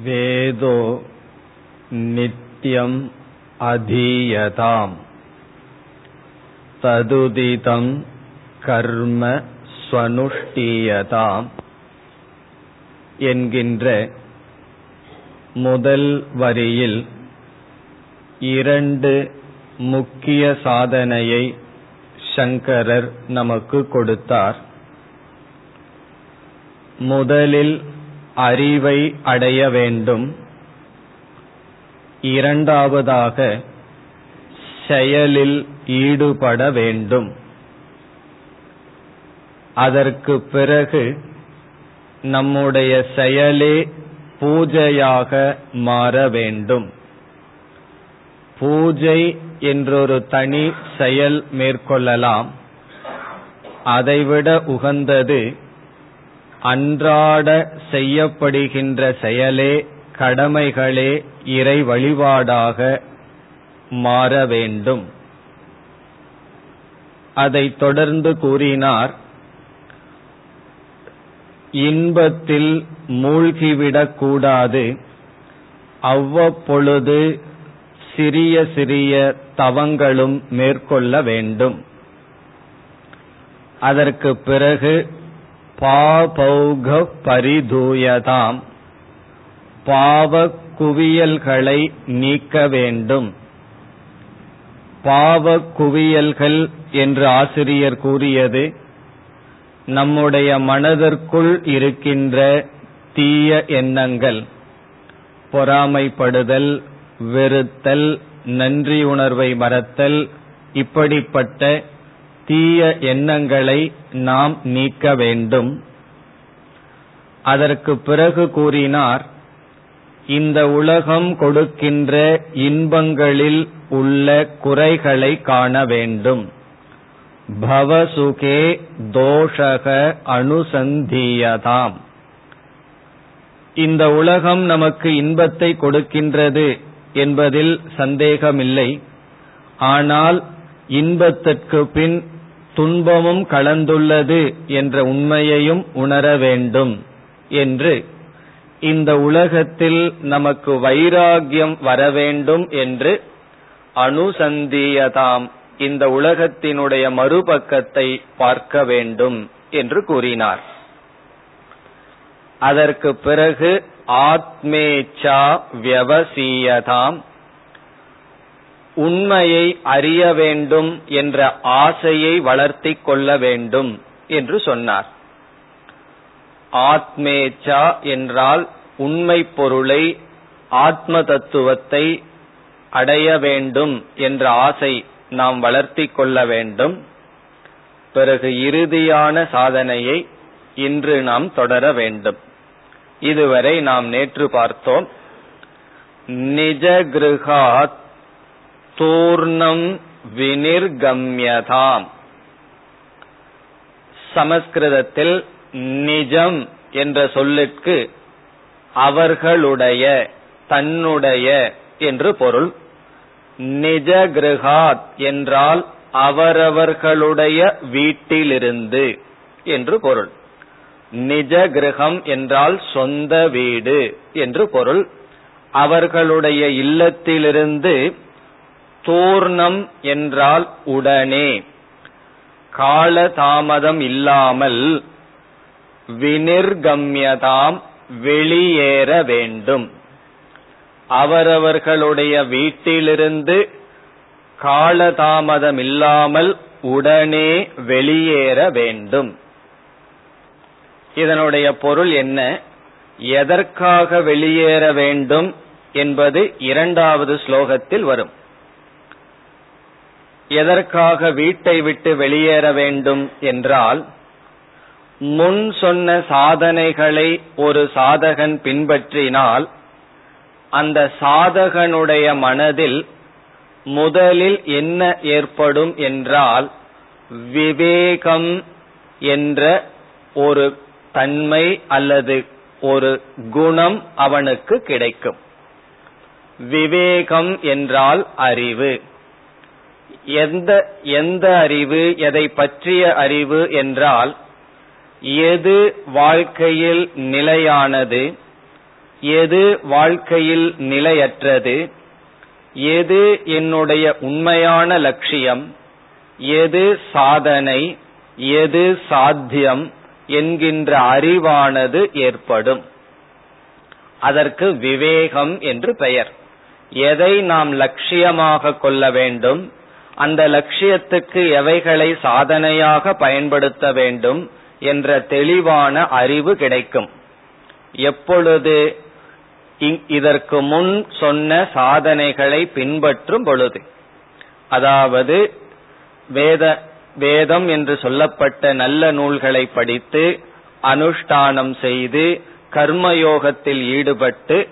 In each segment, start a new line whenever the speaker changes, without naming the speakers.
वेदो नित्यम् अधीयताम् तदुदितं கர்ம ஸ்வனுஷ்டீயதாம் என்கின்ற முதல் வரியில் இரண்டு முக்கிய சாதனையை சங்கரர் நமக்கு கொடுத்தார் முதலில் அறிவை அடைய வேண்டும். இரண்டாவதாக செயலில் ஈடுபட வேண்டும். அதற்கு பிறகு நம்முடைய செயலே பூஜையாக மாற வேண்டும். பூஜை என்றொரு தனி செயல் மேற்கொள்ளலாம். அதைவிட உகந்தது அன்றாட செய்யப்படுகின்ற செயலே கடமைகளே இறை வழிபாடாக மாற வேண்டும். அதை தொடர்ந்து கூறினார் இன்பத்தில் மூழ்கிவிடக்கூடாது அவ்வப்பொழுது சிறிய சிறிய தவங்களும் மேற்கொள்ள வேண்டும். அதற்கு பிறகு பாபௌக பரிதூயதாம் பாவ குவியல்களை நீக்க வேண்டும். பாவ குவியல்கள் என்று ஆசிரியர் கூறியது நம்முடைய மனதிற்குள் இருக்கின்ற தீய எண்ணங்கள் பொறாமைப்படுதல் வெறுத்தல் நன்றி உணர்வை மறத்தல் இப்படிப்பட்ட தீய எண்ணங்களை நாம் நீக்க வேண்டும். அதற்கு பிறகு கூறினார் இந்த உலகம் கொடுக்கின்ற இன்பங்களில் உள்ள குறைகளை காண வேண்டும். பவசுகே தோஷக அனுசந்தீயதாம். இந்த உலகம் நமக்கு இன்பத்தை கொடுக்கின்றது என்பதில் சந்தேகமில்லை. ஆனால் இன்பத்திற்கு பின் துன்பமும் கலந்துள்ளது என்ற உண்மையையும் உணர வேண்டும் என்று இந்த உலகத்தில் நமக்கு வைராகியம் வர வேண்டும் என்று அனுசந்தியதாம். இந்த உலகத்தினுடைய மறுபக்கத்தை பார்க்க வேண்டும் என்று கூறினார். அதற்கு பிறகு ஆத்மேச்சா வியவசீயதாம். உண்மையை அறிய வேண்டும் என்ற ஆசையை வளர்த்திக் கொள்ள வேண்டும் என்று சொன்னார். ஆத்மேச்சா என்றால் உண்மை பொருளை ஆத்ம தத்துவத்தை அடைய வேண்டும் என்ற ஆசை நாம் வளர்த்தி கொள்ள வேண்டும். பிறகு இறுதியான சாதனையை இன்று நாம் தொடர வேண்டும். இதுவரை நாம் நேற்று பார்த்தோம். நிஜ கிருஹாத் தூர்ணம் வினிர்கம்யதாம் சமஸ்கிருதத்தில் நிஜம் என்ற சொல்லிற்கு அவர்களுடைய தன்னுடைய என்று பொருள். நிஜ கிரகாத் என்றால் அவரவர்களுடைய வீட்டிலிருந்து என்று பொருள். நிஜ கிரகம் என்றால் சொந்த வீடு என்று பொருள். அவர்களுடைய இல்லத்திலிருந்து தூர்ணம் என்றால் உடனே. கால தாமதம் இல்லாமல் வினிர்கம்யதாம் வெளியேற வேண்டும். அவரவர்களுடைய வீட்டிலிருந்து காலதாமதம் இல்லாமல் உடனே வெளியேற வேண்டும். இதனுடைய பொருள் என்ன? எதற்காக வெளியேற வேண்டும் என்பது இரண்டாவது ஸ்லோகத்தில் வரும். எதற்காக வீட்டை விட்டு வெளியேற வேண்டும் என்றால் முன் சொன்ன சாதனைகளை ஒரு சாதகன் பின்பற்றினால் அந்த சாதகனுடைய மனதில் முதலில் என்ன ஏற்படும் என்றால் விவேகம் என்ற ஒரு தன்மை அல்லது ஒரு குணம் அவனுக்கு கிடைக்கும். விவேகம் என்றால் அறிவு. எந்த எந்த அறிவு எதை பற்றிய அறிவு என்றால் எது வாழ்க்கையில் நிலையானது எது வாழ்க்கையில் நிலையற்றது எது என்னுடைய உண்மையான லட்சியம் எது சாதனை எது சாத்தியம் என்கின்ற அறிவானது ஏற்படும். அதற்கு விவேகம் என்று பெயர். எதை நாம் லட்சியமாக கொள்ள வேண்டும் அந்த லட்சியத்துக்கு எவைகளை சாதனையாக பயன்படுத்த வேண்டும் என்ற தெளிவான அறிவு கிடைக்கும். எப்பொழுது இதற்கு முன் சொன்ன சாதனைகளை பின்பற்றும் பொழுது அதாவது வேத வேதம் என்று சொல்லப்பட்ட நல்ல நூல்களை படித்து அனுஷ்டானம் செய்து கர்மயோகத்தில் ஈடுபட்டு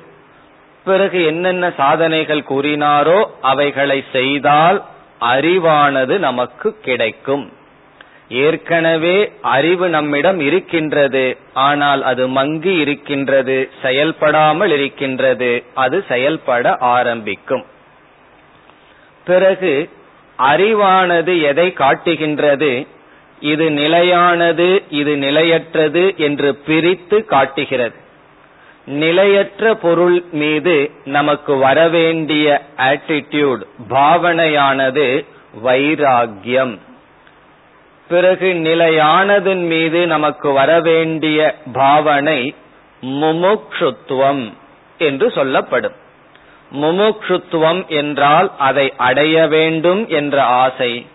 பிறகு என்னென்ன சாதனைகள் கூறினாரோ அவைகளை செய்தால் அறிவானது நமக்கு கிடைக்கும். ஏற்கனவே அறிவு நம்மிடம் இருக்கின்றது. ஆனால் அது மங்கி இருக்கின்றது செயல்படாமல் இருக்கின்றது அது செயல்பட ஆரம்பிக்கும். பிறகு அறிவானது எதை காட்டுகின்றது? இது நிலையானது இது நிலையற்றது என்று பிரித்து காட்டுகிறது. நிலையற்ற பொருள் மீது நமக்கு வரவேண்டிய ஆட்டிடியூட் பாவனையானது வைராகியம் பிறகு நிலையானதன் மீது நமக்கு வரவேண்டிய பாவனை முமுக்ஷுத்துவம் என்று சொல்லப்படும். முமுக்ஷுத்துவம் என்றால் அதை அடைய வேண்டும் என்ற ஆசை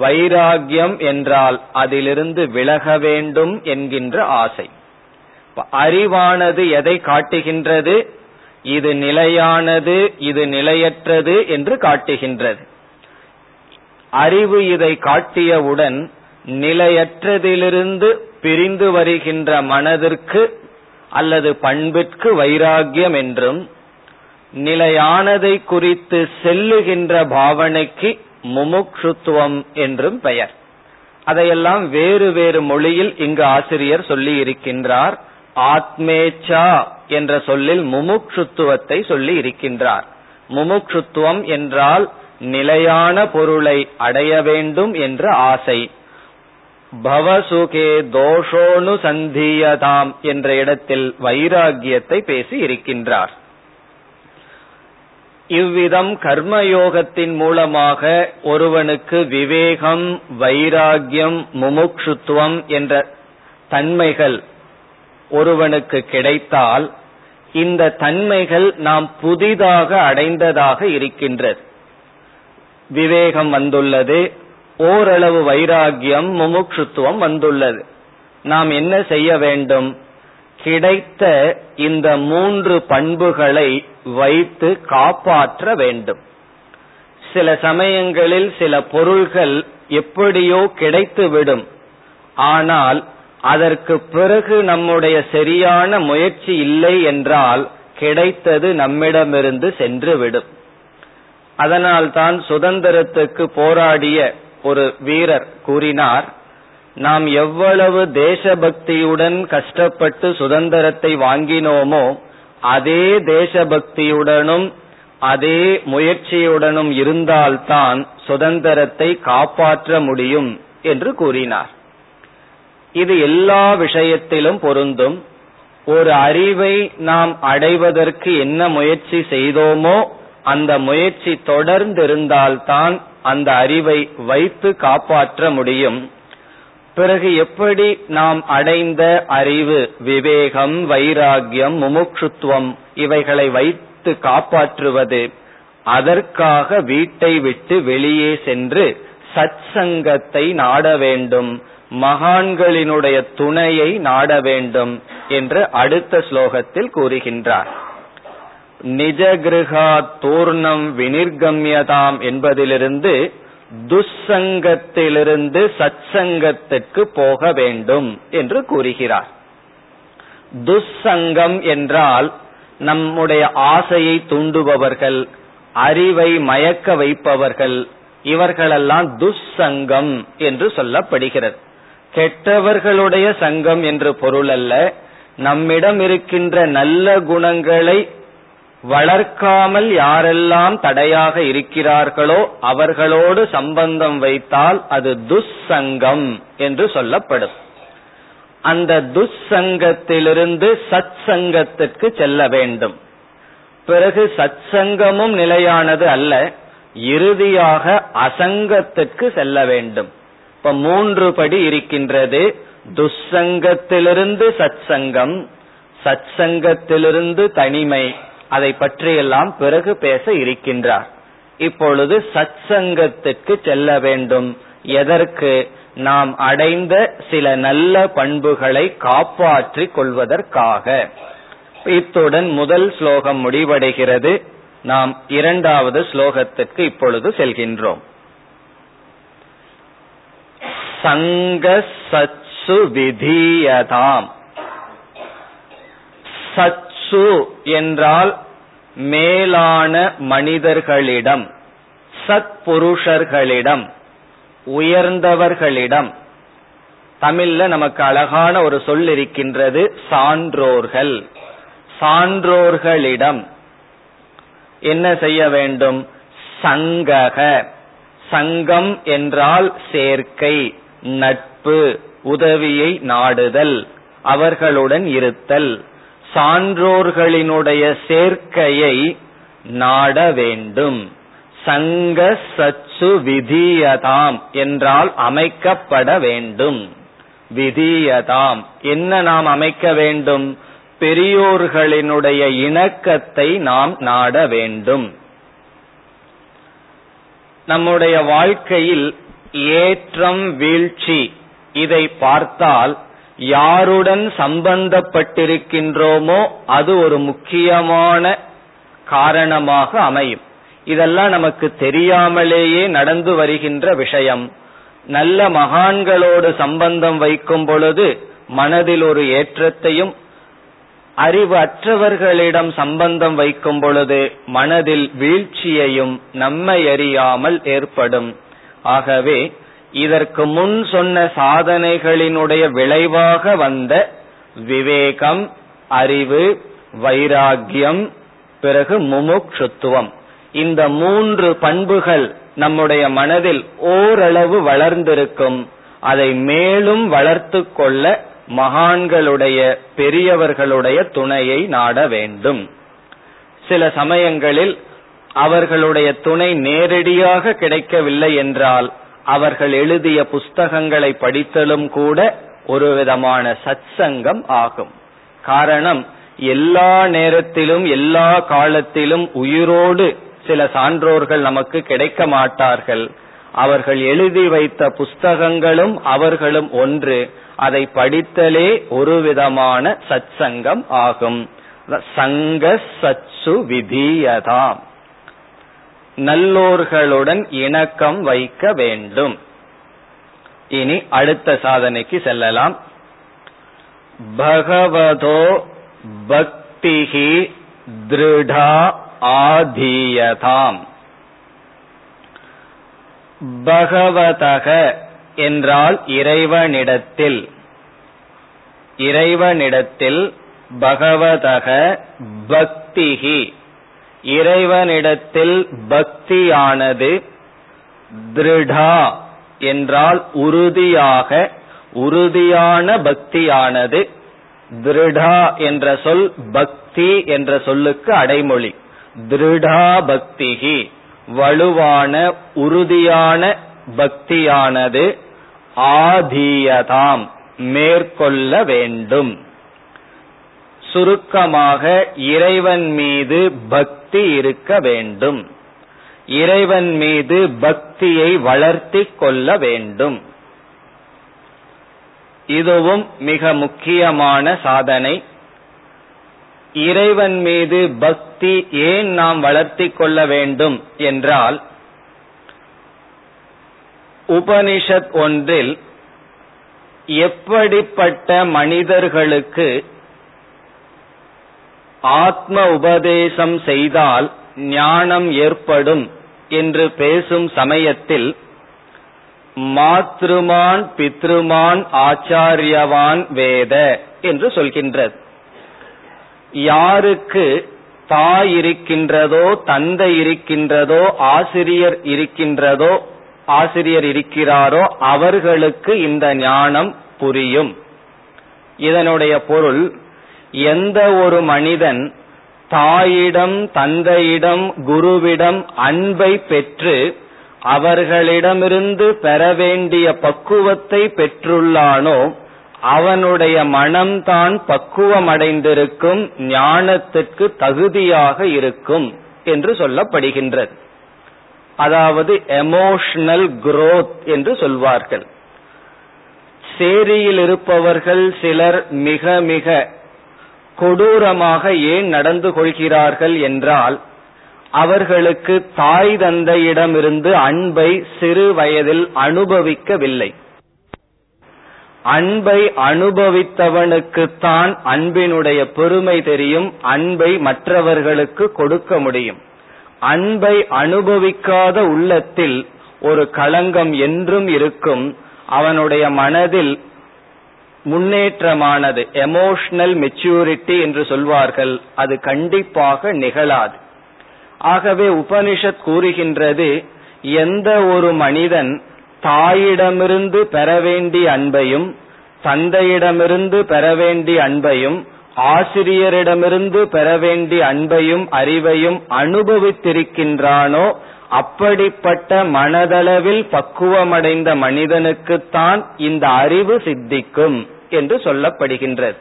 வைராகியம் என்றால் அதிலிருந்து விலக வேண்டும் என்கின்ற ஆசை. அறிவானது எதை காட்டுகின்றது? இது நிலையானது இது நிலையற்றது என்று காட்டுகின்றது. அறிவு இதை காட்டியவுடன் நிலையற்றதிலிருந்து பிரிந்து வருகின்ற மனதிற்கு அல்லது பண்பிற்கு வைராகியம் என்றும் நிலையானதை குறித்து செல்லுகின்ற பாவனைக்கு முமுக்ஷுத்துவம் என்றும் பெயர். அதையெல்லாம் வேறு வேறு மொழியில் இங்கு ஆசிரியர் சொல்லி இருக்கின்றார் ஆத்மேச்சா என்ற சொல்லில் முமுக்ஷுத்துவத்தை சொல்லி இருக்கின்றார். முமுக்ஷுத்துவம் என்றால் நிலையான பொருளை அடைய வேண்டும் என்ற ஆசை. பவசுகே தோஷோனு சந்தியதாம் என்ற இடத்தில் வைராகியத்தை பேசி இருக்கின்றார். இவ்விதம் கர்மயோகத்தின் மூலமாக ஒருவனுக்கு விவேகம் வைராகியம் முமுக்ஷுத்துவம் என்ற தன்மைகள் ஒருவனுக்கு கிடைத்தால் இந்த தன்மைகள் நாம் புதிதாக அடைந்ததாக இருக்கின்றது. விவேகம் வந்துள்ளது ஓரளவு வைராகியம் முமுட்சுத்துவம் வந்துள்ளது. நாம் என்ன செய்ய வேண்டும்? கிடைத்த இந்த மூன்று பண்புகளை வைத்து காப்பாற்ற வேண்டும். சில சமயங்களில் சில பொருள்கள் எப்படியோ கிடைத்துவிடும். ஆனால் அதற்கு பிறகு நம்முடைய சரியான முயற்சி இல்லை என்றால் கிடைத்தது நம்மிடமிருந்து சென்றுவிடும். அதனால்தான் சுதந்திரத்துக்கு போராடிய ஒரு வீரர் கூறினார் நாம் எவ்வளவு தேசபக்தியுடன் கஷ்டப்பட்டு சுதந்திரத்தை வாங்கினோமோ அதே தேசபக்தியுடனும் அதே முயற்சியுடனும் இருந்தால்தான் சுதந்திரத்தை காப்பாற்ற முடியும் என்று கூறினார். இது எல்லா விஷயத்திலும் பொருந்தும். ஒரு அறிவை நாம் அடைவதற்கு என்ன முயற்சி செய்தோமோ அந்த முயற்சி தொடர்ந்திருந்தால்தான் அந்த அறிவை வைத்து காப்பாற்ற முடியும். பிறகு எப்படி நாம் அடைந்த அறிவு விவேகம் வைராகியம் முமுட்சுத்துவம் இவைகளை வைத்து காப்பாற்றுவது அதற்காக வீட்டை விட்டு வெளியே சென்று சத்சங்கத்தை நாட வேண்டும். மகான்களினுடைய துணையை நாட வேண்டும் என்று அடுத்த ஸ்லோகத்தில் கூறுகின்றார். நிஜகிருகா தூர்ணம் வினிர்கம்யதாம் என்பதிலிருந்து துஸ்சங்கத்திலிருந்து சத்சங்கத்திற்கு போக வேண்டும் என்று கூறுகிறார். துஸ்சங்கம் என்றால் நம்முடைய ஆசையை தூண்டுபவர்கள் அறிவை மயக்க வைப்பவர்கள் இவர்களெல்லாம் துஸ்சங்கம் என்று சொல்லப்படுகிறது. கெட்டவர்களுடைய சங்கம் என்று பொருள் அல்ல நம்மிடம் இருக்கின்ற நல்ல குணங்களை வளர்க்காமல் யாரெல்லாம் தடையாக இருக்கிறார்களோ அவர்களோடு சம்பந்தம் வைத்தால் அது துஸ்சங்கம் என்று சொல்லப்படும். அந்த துஸ்சங்கத்திலிருந்து சத் சங்கத்திற்கு செல்ல வேண்டும். பிறகு சத் சங்கமும் நிலையானது அல்ல இறுதியாக அசங்கத்திற்கு செல்ல வேண்டும். இப்ப மூன்று படி இருக்கின்றது. துஸ்சங்கத்திலிருந்து சத் சங்கம் சத் சங்கத்திலிருந்து தனிமை. அதை பற்றியெல்லாம் பிறகு பேச இருக்கின்றார். இப்பொழுது சத் சங்கத்திற்கு செல்ல வேண்டும். எதற்கு? நாம் அடைந்த சில நல்ல பண்புகளை காப்பாற்றிக் கொள்வதற்காக. இத்துடன் முதல் ஸ்லோகம் முடிவடைகிறது. நாம் இரண்டாவது ஸ்லோகத்திற்கு இப்பொழுது செல்கின்றோம். சங்க சத்சு விதீயதாம். சத்சு என்றால் மேலான மனிதர்களிடம் சத் புருஷர்களிடம் உயர்ந்தவர்களிடம். தமிழ்ல நமக்கு அழகான ஒரு சொல் இருக்கின்றது சான்றோர்கள். சான்றோர்களிடம் என்ன செய்ய வேண்டும்? சங்கக. சங்கம் என்றால் சேர்க்கை. நட்பு உதவியை நாடுதல் அவர்களுடன் இருத்தல் சான்றோர்களினுடைய சேர்க்கையை நாட வேண்டும். சங்க சச்சு விதியதாம் என்றால் அமைக்கப்பட வேண்டும். விதியதாம். என்ன நாம் அமைக்க வேண்டும்? பெரியோர்களினுடைய இணக்கத்தை நாம் நாட வேண்டும். நம்முடைய வாழ்க்கையில் ஏற்றம் வீழ்ச்சி. இதை பார்த்தால் யாருடன் சம்பந்தப்பட்டிருக்கின்றோமோ அது ஒரு முக்கியமான காரணமாக அமையும். இதெல்லாம் நமக்கு தெரியாமலேயே நடந்து வருகின்ற விஷயம். நல்ல மகான்களோடு சம்பந்தம் வைக்கும் பொழுது மனதில் ஒரு ஏற்றத்தையும் அறிவு அற்றவர்களிடம் சம்பந்தம் வைக்கும் பொழுது மனதில் வீழ்ச்சியையும் நம்மை அறியாமல் ஏற்படும். ஆகவே இதற்கு முன் சொன்ன சாதனைகளினுடைய விளைவாக வந்த விவேகம் அறிவு வைராகியம் பிறகு முமுட்சுத்துவம். இந்த மூன்று பண்புகள் நம்முடைய மனதில் ஓரளவு வளர்ந்திருக்கும். அதை மேலும் வளர்த்து கொள்ள மகான்களுடைய பெரியவர்களுடைய துணையை நாட வேண்டும். சில சமயங்களில் அவர்களுடைய துணை நேரடியாக கிடைக்கவில்லை என்றால் அவர்கள் எழுதிய புஸ்தகங்களை படித்தலும் கூட ஒரு விதமான சத்சங்கம் ஆகும். காரணம் எல்லா நேரத்திலும் எல்லா காலத்திலும் உயிரோடு சில சான்றோர்கள் நமக்கு கிடைக்க மாட்டார்கள். அவர்கள் எழுதி வைத்த புஸ்தகங்களும் அவர்களும் ஒன்று. அதை படித்தலே ஒரு விதமான சத்சங்கம் ஆகும். சங்க சச்சு விதீயதாம். நல்லோர்களுடன் இணக்கம் வைக்க வேண்டும். இனி அடுத்த சாதனைக்கு செல்லலாம். பகவதோ பக்திகி திருடா ஆதீயதாம். பகவதக என்றால் இறைவனிடத்தில். இறைவனிடத்தில் பகவதக பக்திகி இறைவனிடத்தில் பக்தியானது திருடா என்றால் உறுதியாக உறுதியான பக்தியானது திருடா என்ற சொல் பக்தி என்ற சொல்லுக்கு அடைமொழி. திருடா பக்திகி வலுவான உறுதியான பக்தியானது ஆதீயதாம் மேற்கொள்ள வேண்டும். சுருக்கமாக இறைவன் மீது பக்தி இருக்க வேண்டும். இறைவன் மீது பக்தியை வளர்த்தி கொள்ள வேண்டும். இதுவும் மிக முக்கியமான சாதனை. இறைவன் மீது பக்தி ஏன் நாம் வளர்த்தி கொள்ள வேண்டும் என்றால் உபனிஷத் ஒன்றில் எப்படிப்பட்ட மனிதர்களுக்கு ஆத்ம உபதேசம் செய்தால் ஞானம் ஏற்படும் என்று பேசும் சமயத்தில் மாத்ருமான் பித்ருமான் ஆச்சாரியவான் வேத என்று சொல்கின்றது. யாருக்கு தாய் இருக்கின்றதோ தந்தை இருக்கின்றதோ ஆசிரியர் இருக்கின்றதோ ஆசிரியர் இருக்கிறாரோ அவர்களுக்கு இந்த ஞானம் புரியும். இதனுடைய பொருள் எந்த ஒரு மனிதன் தாயிடம் தந்தையிடம் குருவிடம் அன்பை பெற்று அவர்களிடமிருந்து பெற வேண்டிய பக்குவத்தை பெற்றுள்ளானோ அவனுடைய மனம்தான் பக்குவமடைந்திருக்கும் ஞானத்திற்கு தகுதியாக இருக்கும் என்று சொல்லப்படுகின்றது. அதாவது எமோஷனல் குரோத் என்று சொல்வார்கள். சேரியில் இருப்பவர்கள் சிலர் மிக மிக கொடூரமாக ஏன் நடந்து கொள்கிறார்கள் என்றால் அவர்களுக்கு தாய் தந்தையிடமிருந்து அன்பை சிறு வயதில் அனுபவிக்கவில்லை. அன்பை அனுபவித்தவனுக்குத்தான் அன்பினுடைய பெருமை தெரியும் அன்பை மற்றவர்களுக்கு கொடுக்க முடியும். அன்பை அனுபவிக்காத உள்ளத்தில் ஒரு களங்கம் என்றும் இருக்கும் அவனுடைய மனதில் முன்னேற்றமானது. எமோஷனல் மெச்சூரிட்டி என்று சொல்வார்கள். அது கண்டிப்பாக நிகழாது. ஆகவே உபனிஷத் கூறுகின்றது எந்த ஒரு மனிதன் தாயிடமிருந்து பெற வேண்டிய அன்பையும் தந்தையிடமிருந்து பெற வேண்டிய அன்பையும் ஆசிரியரிடமிருந்து பெற வேண்டிய அன்பையும் அறிவையும் அனுபவித்திருக்கின்றானோ அப்படிப்பட்ட மனதளவில் பக்குவமடைந்த மனிதனுக்குத்தான் இந்த அறிவு சித்திக்கும் என்று சொல்லப்படுகின்றது.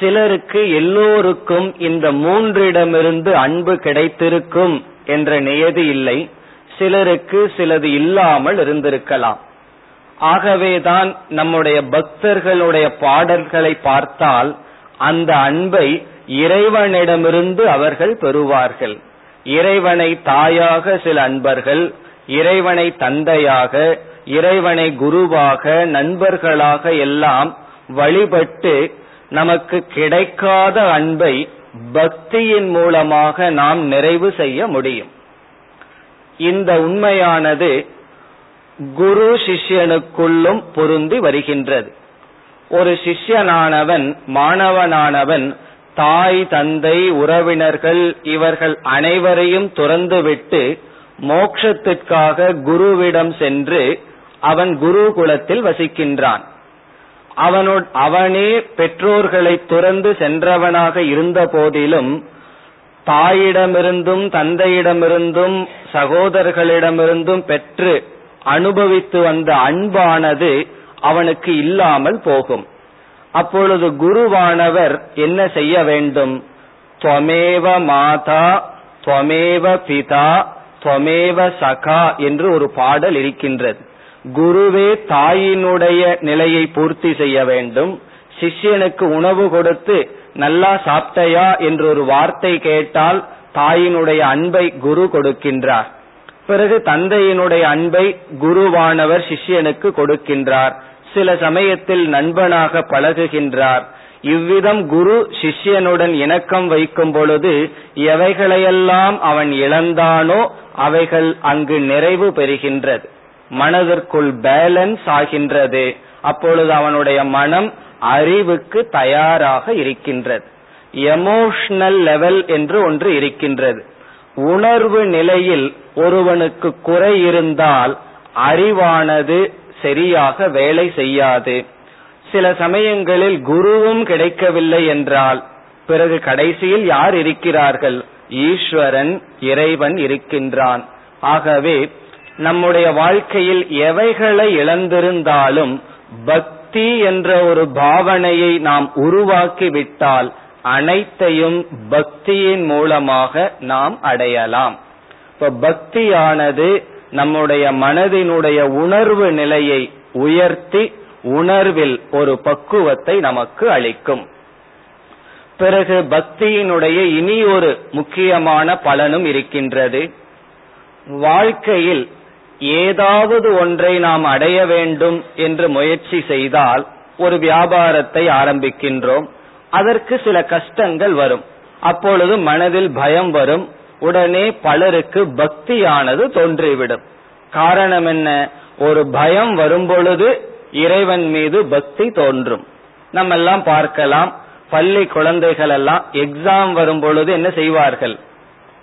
சிலருக்கு எல்லோருக்கும் இந்த மூன்றிடமிருந்து அன்பு கிடைத்திருக்கும் என்ற நியதி இல்லை. சிலருக்கு சிலது இல்லாமல் இருந்திருக்கலாம். ஆகவேதான் நம்முடைய பக்தர்களுடைய பாடல்களை பார்த்தால் அந்த அன்பை இறைவனிடமிருந்து அவர்கள் பெறுவார்கள். இறைவனை தாயாக சில அன்பர்கள் இறைவனை தந்தையாக இறைவனை குருவாக நண்பர்களாக எல்லாம் வழிபட்டு நமக்கு கிடைக்காத அன்பை பக்தியின் மூலமாக நாம் நிறைவு செய்ய முடியும். இந்த உண்மையானது குரு சிஷ்யனுக்குள்ளும் பொருந்தி வருகின்றது. ஒரு சிஷ்யனானவன் மாணவனானவன் தாய் தந்தை உறவினர்கள் இவர்கள் அனைவரையும் துறந்துவிட்டு மோக்ஷத்திற்காக குருவிடம் சென்று அவன் குருகுலத்தில் வசிக்கின்றான். அவனோட அவனே பெற்றோர்களை துறந்து சென்றவனாக இருந்த போதிலும் தாயிடமிருந்தும் தந்தையிடமிருந்தும் சகோதரர்களிடமிருந்தும் பெற்று அனுபவித்து வந்த அன்பானது அவனுக்கு இல்லாமல் போகும். அப்பொழுது குருவானவர் என்ன செய்ய வேண்டும்? துவமேவ மாதா துவமேவ பிதா துவமேவ சகா என்று ஒரு பாடல் இருக்கின்றது. குருவே தாயினுடைய நிலையை பூர்த்தி செய்ய வேண்டும். சிஷ்யனுக்கு உணவு கொடுத்து நல்லா சாப்பிட்டையா? என்று ஒரு வார்த்தை கேட்டால் தாயினுடைய அன்பை குரு கொடுக்கின்றார். பிறகு தந்தையினுடைய அன்பை குருவானவர் சிஷ்யனுக்கு கொடுக்கின்றார். சில சமயத்தில் நண்பனாக பழகுகின்றார். இவ்விதம் குரு சிஷ்யனுடன் இணக்கம் வைக்கும் பொழுது எவைகளையெல்லாம் அவன் இழந்தானோ அவைகள் அங்கு நிறைவு பெறுகின்றது. மனதிற்குள் பேலன்ஸ் ஆகின்றது. அப்பொழுது அவனுடைய மனம் அறிவுக்கு தயாராக இருக்கின்றது. எமோஷனல் லெவல் என்று ஒன்று இருக்கின்றது. உணர்வு நிலையில் ஒருவனுக்கு குறை இருந்தால் அறிவானது சரியாக வேலை செய்யாது. சில சமயங்களில் குருவும் கிடைக்கவில்லை என்றால் பிறகு கடைசியில் யார் இருக்கிறார்கள்? ஈஸ்வரன் இறைவன் இருக்கின்றான். ஆகவே நம்முடைய வாழ்க்கையில் எவைகளை இழந்திருந்தாலும் பக்தி என்ற ஒரு பாவனையை நாம் உருவாக்கிவிட்டால் அனைத்தையும் பக்தியின் மூலமாக நாம் அடையலாம். இப்ப பக்தியானது நம்முடைய மனதினுடைய உணர்வு நிலையை உயர்த்தி உணர்வில் ஒரு பக்குவத்தை நமக்கு அளிக்கும். பிறகு பக்தியினுடைய இனி ஒரு முக்கியமான பலனும் இருக்கின்றது. வாழ்க்கையில் ஏதாவது ஒன்றை நாம் அடைய வேண்டும் என்று முயற்சி செய்தால் ஒரு வியாபாரத்தை ஆரம்பிக்கின்றோம். அதற்கு சில கஷ்டங்கள் வரும். அப்பொழுது மனதில் பயம் வரும். உடனே பலருக்கு பக்தியானது தோன்றிவிடும். காரணம் என்ன? ஒரு பயம் வரும் பொழுது இறைவன் மீது பக்தி தோன்றும். நம்ம எல்லாம் பார்க்கலாம் பள்ளி குழந்தைகள் எல்லாம் எக்ஸாம் வரும் பொழுது என்ன செய்வார்கள்?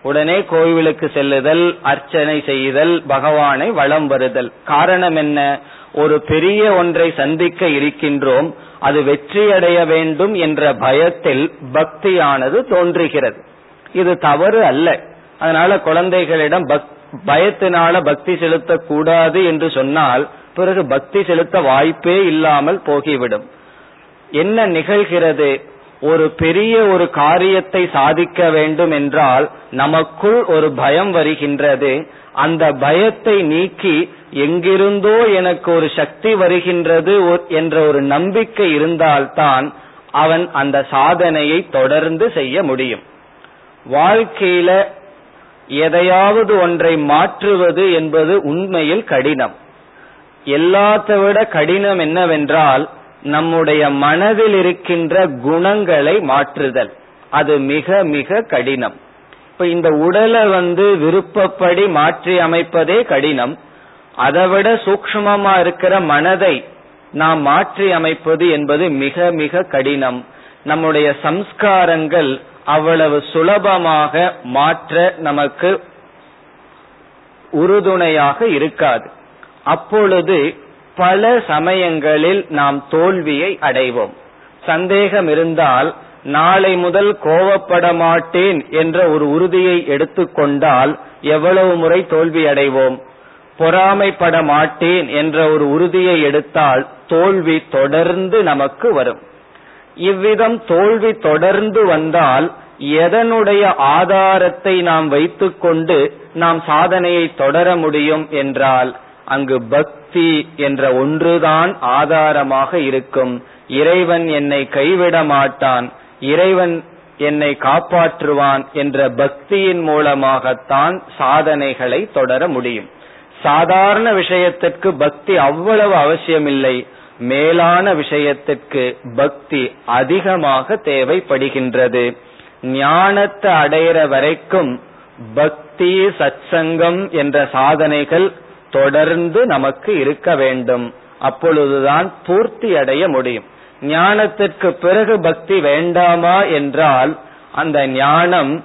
உடனே கோவிலுக்கு செல்லுதல் அர்ச்சனை செய்தல் பகவானை வளம் வருதல். காரணம் என்ன? ஒரு பெரிய ஒன்றை சந்திக்க இருக்கின்றோம் அது வெற்றியடைய வேண்டும் என்ற பயத்தில் பக்தியானது தோன்றுகிறது. இது தவறு அல்ல. அதனால குழந்தைகளிடம் பயத்தினால பக்தி செலுத்தக்கூடாது என்று சொன்னால் பிறகு பக்தி செலுத்த வாய்ப்பே இல்லாமல் போகிவிடும். என்ன நிகழ்கிறது? ஒரு பெரிய ஒரு காரியத்தை சாதிக்க வேண்டும் என்றால் நமக்குள் ஒரு பயம் வருகின்றது. அந்த பயத்தை நீக்கி எங்கிருந்தோ எனக்கு ஒரு சக்தி வருகின்றது என்ற ஒரு நம்பிக்கை இருந்தால்தான் அவன் அந்த சாதனையை தொடர்ந்து செய்ய முடியும். வாழ்க்கையில எதையாவது ஒன்றை மாற்றுவது என்பது உண்மையில் கடினம். எல்லாத்தை விட கடினம் என்னவென்றால் நம்முடைய மனதில் இருக்கின்ற குணங்களை மாற்றுதல். அது மிக மிக கடினம். இப்ப இந்த உடலை வந்து விருப்பப்படி மாற்றி அமைப்பதே கடினம். அதை விட சூக்மமா இருக்கிற மனதை நாம் மாற்றி அமைப்பது என்பது மிக மிக கடினம். நம்முடைய சம்ஸ்காரங்கள் அவ்வளவு சுலபமாக மாற்ற நமக்கு உறுதுணையாக இருக்காது. அப்பொழுது பல சமயங்களில் நாம் தோல்வியை அடைவோம். சந்தேகம் இருந்தால் நாளை முதல் கோவப்பட மாட்டேன் என்ற ஒரு உறுதியை எடுத்துக்கொண்டால் எவ்வளவு முறை தோல்வி அடைவோம். பொறாமைப்பட மாட்டேன் என்ற ஒரு உறுதியை எடுத்தால் தோல்வி தொடர்ந்து நமக்கு வரும். இவ்விதம் தோல்வி தொடர்ந்து வந்தால் எதனுடைய ஆதாரத்தை நாம் வைத்துக்கொண்டு நாம் சாதனையை தொடர முடியும் என்றால் அங்கு பக்தி என்ற ஒன்றுதான் ஆதாரமாக இருக்கும். இறைவன் என்னை கைவிட மாட்டான். இறைவன் என்னை காப்பாற்றுவான் என்ற பக்தியின் மூலமாகத்தான் சாதனைகளை தொடர முடியும். சாதாரண விஷயத்திற்கு பக்தி அவ்வளவு அவசியமில்லை. மேலான விஷயத்திற்கு பக்தி அதிகமாக தேவைப்படுகின்றது. ஞானத்தை அடையிற வரைக்கும் பக்தி சத்சங்கம் என்ற சாதனைகள் தொடர்ந்து நமக்கு இருக்க வேண்டும். அப்பொழுதுதான் பூர்த்தி அடைய முடியும். ஞானத்திற்கு பிறகு பக்தி வேண்டாமா என்றால் அந்த ஞானம்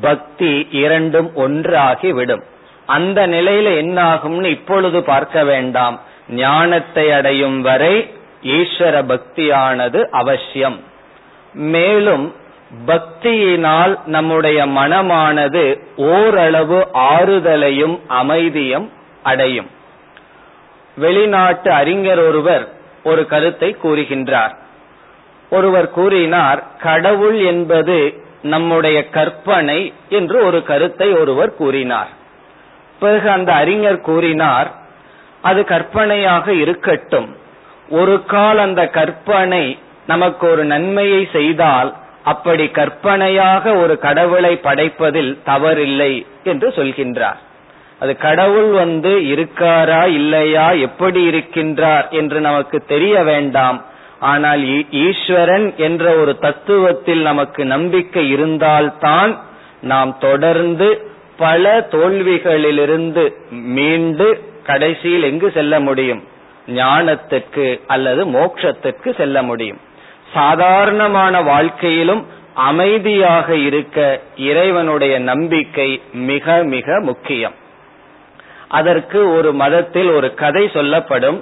பக்தி இரண்டும் ஒன்றாகி விடும் அந்த நிலையில என்ன ஆகும்னு இப்பொழுது பார்க்க வேண்டாம். ஞானத்தை அடையும் வரை ஈஸ்வர பக்தியானது அவசியம். மேலும் பக்தியினால் நம்முடைய மனமானது ஓரளவு ஆறுதலையும் அமைதியும் அடையும். வெளிநாட்டு அறிஞர் ஒருவர் ஒரு கருத்தை கூறுகின்றார். ஒருவர் கூறினார் கடவுள் என்பது நம்முடைய கற்பனை என்று ஒரு கருத்தை ஒருவர் கூறினார். பிறகு அந்த அறிஞர் கூறினார் அது கற்பனையாக இருக்கட்டும். ஒரு கால் அந்த கற்பனை நமக்கு ஒரு நன்மையை செய்தால் அப்படி கற்பனையாக ஒரு கடவுளை படைப்பதில் தவறில்லை என்று சொல்கின்றார். அது கடவுள் வந்து இருக்காரா இல்லையா எப்படி இருக்கின்றார் என்று நமக்கு தெரிய வேண்டாம். ஆனால் ஈஸ்வரன் என்ற ஒரு தத்துவத்தில் நமக்கு நம்பிக்கை இருந்தால்தான் நாம் தொடர்ந்து பல தோல்விகளிலிருந்து மீண்டு கடைசியில் எங்கு செல்ல முடியும்? ஞானத்துக்கு அல்லது மோட்சத்துக்கு செல்ல முடியும். சாதாரணமான வாழ்க்கையிலும் அமைதியாக இருக்க இறைவனுடைய நம்பிக்கை மிக மிக முக்கியம். அதற்கு ஒரு மதத்தில் ஒரு கதை சொல்லப்படும்.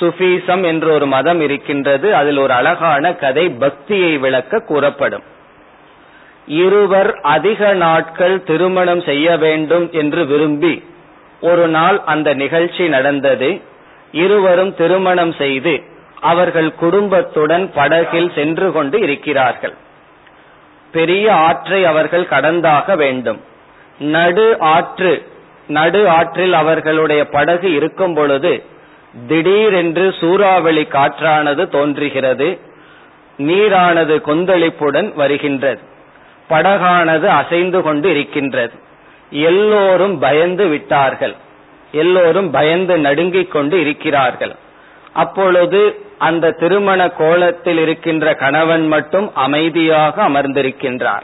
சுஃபீசம் என்ற ஒரு மதம் இருக்கின்றது. அதில் ஒரு அழகான கதை பக்தியை விளக்க கூறப்படும். இருவர் அதிக நாட்கள் திருமணம் செய்ய வேண்டும் என்று விரும்பி ஒரு நாள் அந்த நிகழ்ச்சி நடந்தது. இருவரும் திருமணம் செய்து அவர்கள் குடும்பத்துடன் படகில் சென்று கொண்டு இருக்கிறார்கள். பெரிய ஆற்றை அவர்கள் கடந்தாக வேண்டும். நடு ஆற்று நடு ஆற்றில் அவர்களுடைய படகு இருக்கும் பொழுது திடீரென்று சூறாவளி காற்றானது தோன்றுகிறது. நீரானது கொந்தளிப்புடன் வருகின்றது. படகானது அசைந்து கொண்டு இருக்கின்றது. எல்லோரும் பயந்து விட்டார்கள். எல்லோரும் பயந்து நடுங்கிக் கொண்டு இருக்கிறார்கள். அப்பொழுது அந்த திருமண கோலத்தில் இருக்கின்ற கணவன் மட்டும் அமைதியாக அமர்ந்திருக்கின்றார்.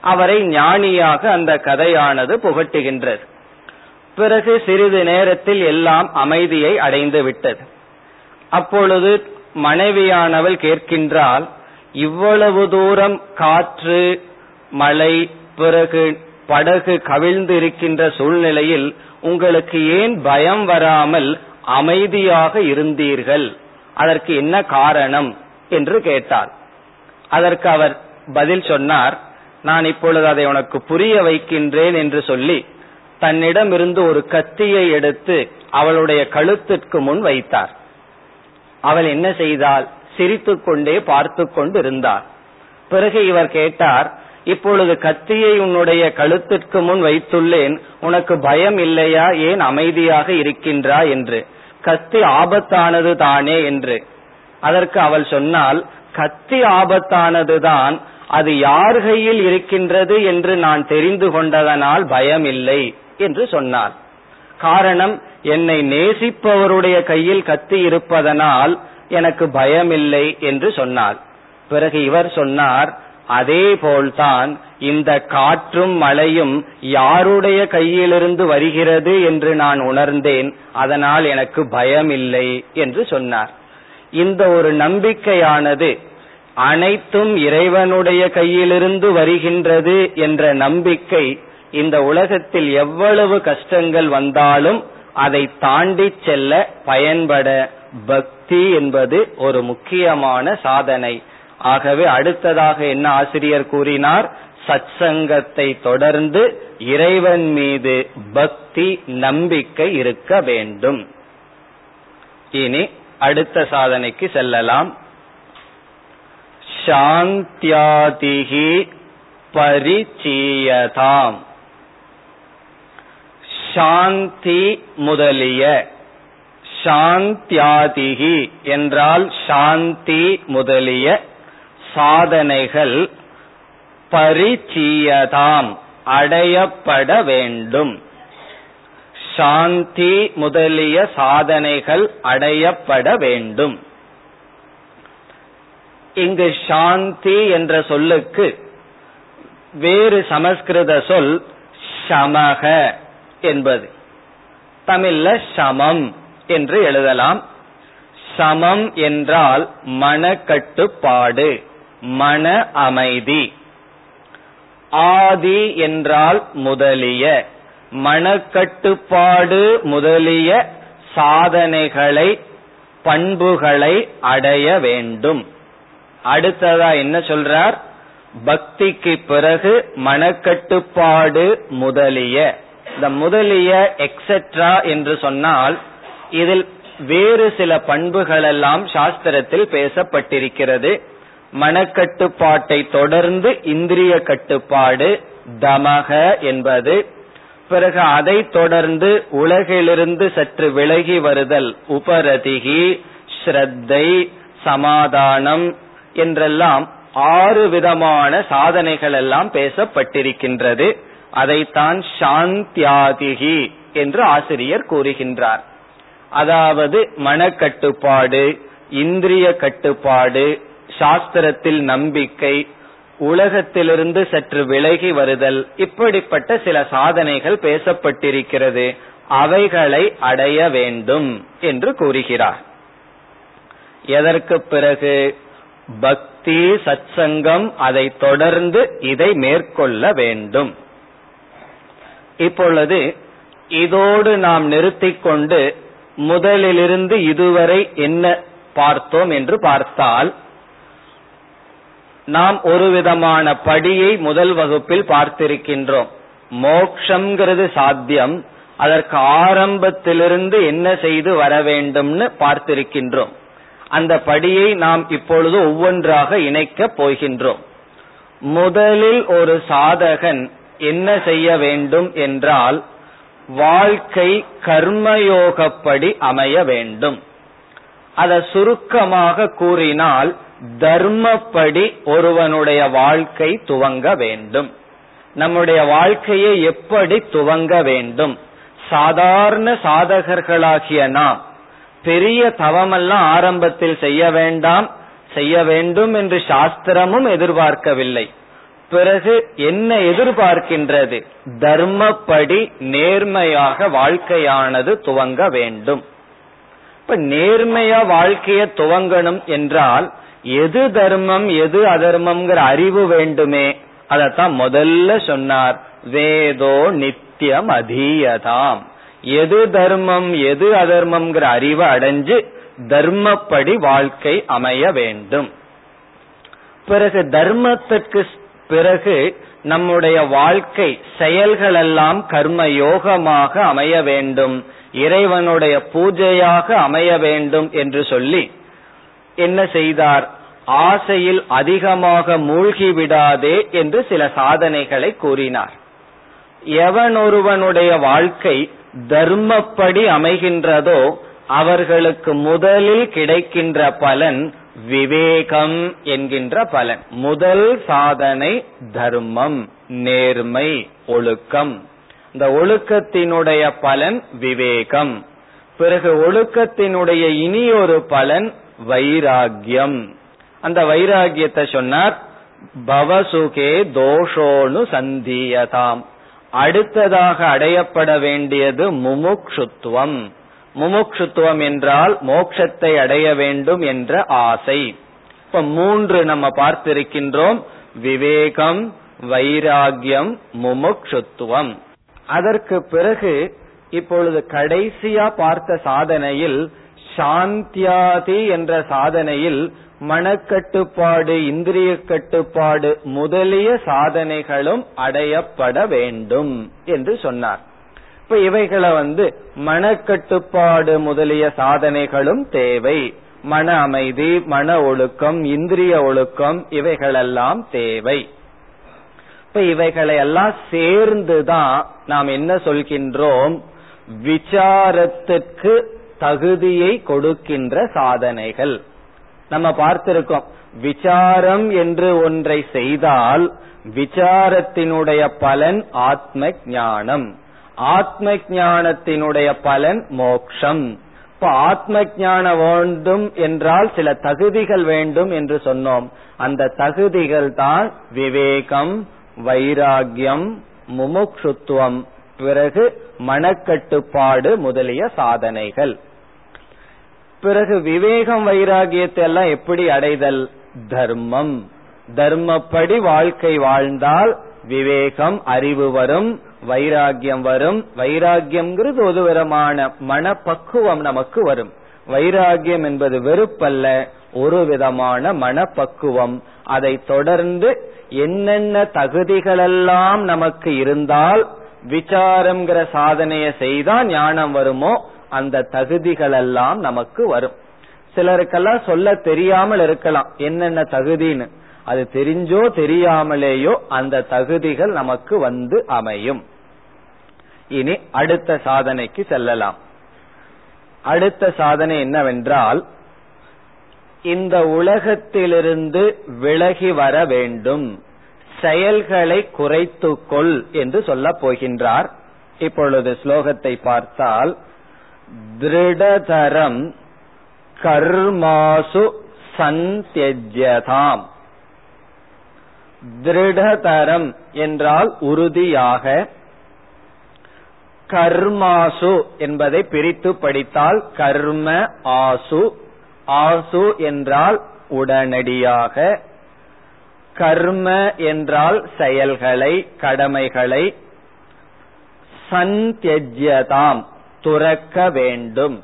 அவரை ஞானியாக அந்த கதையானது புகட்டுகின்றது. பிறகு சிறிது நேரத்தில் எல்லாம் அமைதியை அடைந்து விட்டது. அப்பொழுது மனைவியானவள் கேட்கின்றால் இவ்வளவு தூரம் காற்று மழை பிறகு படகு கவிழ்ந்து இருக்கின்ற சூழ்நிலையில் உங்களுக்கு ஏன் பயம் வராமல் அமைதியாக இருந்தீர்கள்? அதற்கு என்ன காரணம்? என்று கேட்டார். அதற்கு அவர் பதில் சொன்னார் நான் இப்பொழுது அதை உனக்கு புரிய வைக்கின்றேன் என்று சொல்லி தன்னிடம் இருந்து ஒரு கத்தியை எடுத்து அவளுடைய கழுத்திற்கு முன் வைத்தார். அவள் என்ன செய்தால் சிரித்துக்கொண்டே பார்த்து கொண்டு இருந்தார் பிறகு இவர் கேட்டார் இப்பொழுது கத்தியை உன்னுடைய கழுத்திற்கு முன் வைத்துள்ளேன் உனக்கு பயம் இல்லையா? ஏன் அமைதியாக இருக்கின்றா என்று. கத்தி ஆபத்தானது தானே என்று. அதற்கு அவள் சொன்னால் கத்தி ஆபத்தானதுதான் அது யார் கையில் இருக்கின்றது என்று நான் தெரிந்து கொண்டதனால் பயம் இல்லை என்று சொன்னார் காரணம் என்னை நேசிப்பவருடைய கையில் கத்தி இருப்பதனால் எனக்கு பயமில்லை என்று சொன்னார் பிறகு இவர் சொன்னார் அதே போல்தான் இந்த காற்றும் மழையும் யாருடைய கையிலிருந்து வருகிறது என்று நான் உணர்ந்தேன் அதனால் எனக்கு பயம் இல்லை என்று சொன்னார். இந்த ஒரு நம்பிக்கையானது அனைத்தும் இறைவனுடைய கையிலிருந்து வருகின்றது என்ற நம்பிக்கை இந்த உலகத்தில் எவ்வளவு கஷ்டங்கள் வந்தாலும் அதை தாண்டி செல்ல பயன்பட பக்தி என்பது ஒரு முக்கியமான சாதனை. ஆகவே அடுத்ததாக என்ன ஆசிரியர் கூறினார்? சத்சங்கத்தை தொடர்ந்து இறைவன் மீது பக்தி நம்பிக்கை இருக்க வேண்டும். இனி அடுத்த சாதனைக்கு செல்லலாம். சாந்தியாதிகி பரிச்சீயதாம். சாந்தி முதலிய சாந்தியாதிகி என்றால் சாந்தி முதலிய சாதனைகள் பரிச்சீயதாம் அடையப்பட வேண்டும். சாந்தி முதலிய சாதனைகள் அடையப்பட வேண்டும். இங்கு சாந்தி என்ற சொல்லுக்கு வேறு சமஸ்கிருத சொல் சமக என்பது. தமிழ்ல சமம் என்று எழுதலாம். சமம் என்றால் மனக்கட்டுப்பாடு. மன அமைதி. ஆதி என்றால் முதலிய மனக்கட்டுப்பாடு முதலிய சாதனைகளை பண்புகளை அடைய வேண்டும். அடுத்ததா என்ன சொல்றார்? பக்திக்கு பிறகு மனக்கட்டுப்பாடு முதலிய. இந்த முதலிய எக்ஸெட்ரா என்று சொன்னால் இதில் வேறு சில பண்புகளெல்லாம் சாஸ்திரத்தில் பேசப்பட்டிருக்கிறது. மனக்கட்டுப்பாட்டை தொடர்ந்து இந்திரிய கட்டுப்பாடு தமக என்பது. பிறகு அதை தொடர்ந்து உலகிலிருந்து சற்று விலகி வருதல் உபரதிகி ஸ்ரத்தை சமாதானம் என்றெல்லாம் ஆறு விதமான சாதனைகள் எல்லாம் பேசப்பட்டிருக்கின்றது. அதைத்தான் சாந்தியாதிகி என்று ஆசிரியர் கூறுகின்றார். அதாவது மனக்கட்டுப்பாடு இந்திரிய கட்டுப்பாடு சாஸ்திரத்தில் நம்பிக்கை உலகத்திலிருந்து சற்று விலகி வருதல் இப்படிப்பட்ட சில சாதனைகள் பேசப்பட்டிருக்கிறது. அவைகளை அடைய வேண்டும் என்று கூறுகிறார். எதற்கு பிறகு? பக்தி சத்சங்கம் அதை தொடர்ந்து இதை மேற்கொள்ள வேண்டும். இப்பொழுது இதோடு நாம் நிறுத்திக்கொண்டு முதலிலிருந்து இதுவரை என்ன பார்த்தோம் என்று பார்த்தால் நாம் ஒரு விதமான படியை முதல் வகுப்பில் பார்த்திருக்கின்றோம். மோக்ஷங்கிறது சாத்தியம். அதற்கு ஆரம்பத்திலிருந்து என்ன செய்து வர வேண்டும்னு பார்த்திருக்கின்றோம். அந்த படியை நாம் இப்பொழுது ஒவ்வொன்றாக இணைக்கப் போகின்றோம். முதலில் ஒரு சாதகன் என்ன செய்ய வேண்டும் என்றால் வாழ்க்கை கர்மயோகப்படி அமைய வேண்டும். அதை சுருக்கமாக கூறினால் தர்மப்படி ஒருவனுடைய வாழ்க்கை துவங்க வேண்டும். நம்முடைய வாழ்க்கையை எப்படி துவங்க வேண்டும்? சாதாரண சாதகர்களாகிய நாம் பெரிய தவமெல்லாம் ஆரம்பத்தில் செய்ய வேண்டாம் செய்ய வேண்டும் என்று சாஸ்திரமும் எதிர்பார்க்கவில்லை. பிறகு என்ன எதிர்பார்க்கின்றது? தர்மப்படி நேர்மையாக வாழ்க்கையானது துவங்க வேண்டும். இப்ப நேர்மையா வாழ்க்கைய துவங்கணும் என்றால் எது தர்மம் எது அதர்மம்ங்கிற அறிவு வேண்டுமே அதத்தான் முதல்ல சொன்னார். வேதோ நித்தியம் அதீயதாம். எது தர்மம் எது அதர்மம்ங்கிற அறிவு அடைஞ்சு தர்மப்படி வாழ்க்கை அமைய வேண்டும். பிறகு தர்மத்திற்கு பிறகு நம்முடைய வாழ்க்கை செயல்கள் எல்லாம் கர்ம யோகமாக அமைய வேண்டும். இறைவனுடைய பூஜையாக அமைய வேண்டும் என்று சொல்லி என்ன செய்தார்? ஆசையில் அதிகமாக மூழ்கி விடாதே என்று சில சாதனைகளை கூறினார். எவனொருவனுடைய வாழ்க்கை தர்மப்படி அமைகின்றதோ அவர்களுக்கு முதலில் கிடைக்கின்ற பலன் விவேகம் என்கின்ற பலன். முதல் சாதனை தர்மம் நேர்மை ஒழுக்கம். இந்த ஒழுக்கத்தினுடைய பலன் விவேகம். பிறகு ஒழுக்கத்தினுடைய இனியொரு பலன் வைராகியம் அந்த வைராகியத்தை சொன்னார் பவசுகே தோஷோனு சந்தியதாம். அடுத்ததாக அடையப்பட வேண்டியது முமுக்ஷுத்துவம். முமுக்ஷுத்துவம் என்றால் மோட்சத்தை அடைய வேண்டும் என்ற ஆசை. இப்ப மூன்று நம்ம பார்த்திருக்கின்றோம் விவேகம் வைராகியம் முமுக்ஷுத்துவம். அதற்கு பிறகு இப்பொழுது கடைசியா பார்த்த சாதனையில் சாந்தியாதி என்ற சாதனையில் மனக்கட்டுப்பாடு இந்திரிய கட்டுப்பாடு முதலிய சாதனைகளும் அடையப்பட வேண்டும் என்று சொன்னார். இப்ப இவைகளை வந்து மனக்கட்டுப்பாடு முதலிய சாதனைகளும் தேவை. மன அமைதி மன ஒழுக்கம் இந்திரிய ஒழுக்கம் இவைகளெல்லாம் தேவை. இப்ப இவைகளை எல்லாம் சேர்ந்துதான் நாம் என்ன சொல்கின்றோம்? விசாரத்திற்கு தகுதியை கொடுக்கின்ற சாதனைகள். நம்ம பார்த்திருக்கோம். விசாரம் என்று ஒன்றை செய்தால் விசாரத்தினுடைய பலன் ஆத்ம ஞானம். ஆத்ம ஞானத்தினுடைய பலன் மோக்ஷம். இப்ப ஆத்ம ஞானம் வேண்டும் என்றால் சில தகுதிகள் வேண்டும் என்று சொன்னோம். அந்த தகுதிகள் தான் விவேகம் வைராகியம் முமுக்ஷுத்துவம். பிறகு மனக்கட்டுப்பாடு முதலிய சாதனைகள். பிறகு விவேகம் வைராகியத்தை எல்லாம் எப்படி அடைதல்? தர்மம். தர்மப்படி வாழ்க்கை வாழ்ந்தால் விவேகம் அறிவு வரும் வைராகியம் வரும். வைராகியம்ங்கிறது ஒரு விதமான மனப்பக்குவம் நமக்கு வரும். வைராகியம் என்பது வெறுப்பல்ல ஒரு விதமான மனப்பக்குவம். அதை தொடர்ந்து என்னென்ன தகுதிகளெல்லாம் நமக்கு இருந்தால் விசாரம்ங்கிற சாதனையை செய்தா ஞானம் வருமோ அந்த தகுதிகள் எல்லாம் நமக்கு வரும். சிலருக்கெல்லாம் சொல்ல தெரியாமல் இருக்கலாம். என்னென்ன தகுதின்னு. அது தெரிஞ்சோ தெரியாமலேயோ அந்த தகுதிகள் நமக்கு வந்து அமையும். இனி அடுத்த சாதனைக்கு செல்லலாம். அடுத்த சாதனை என்னவென்றால் இந்த உலகத்திலிருந்து விலகி வர வேண்டும். செயல்களை குறைத்துக்கொள் என்று சொல்லப் போகின்றார். இப்பொழுது ஸ்லோகத்தை பார்த்தால் திருடதரம் கர்மாசு சந்தியஜதாம். திருடதரம் என்றால் உறுதியாக கர்மாசு என்பதை பிரித்து படித்தால் கர்ம ஆசு ஆசு என்றால் உடனடியாக கர்ம என்றால் செயல்களை கடமைகளை சந்தியஜதாம். துறக்க வேண்டும்.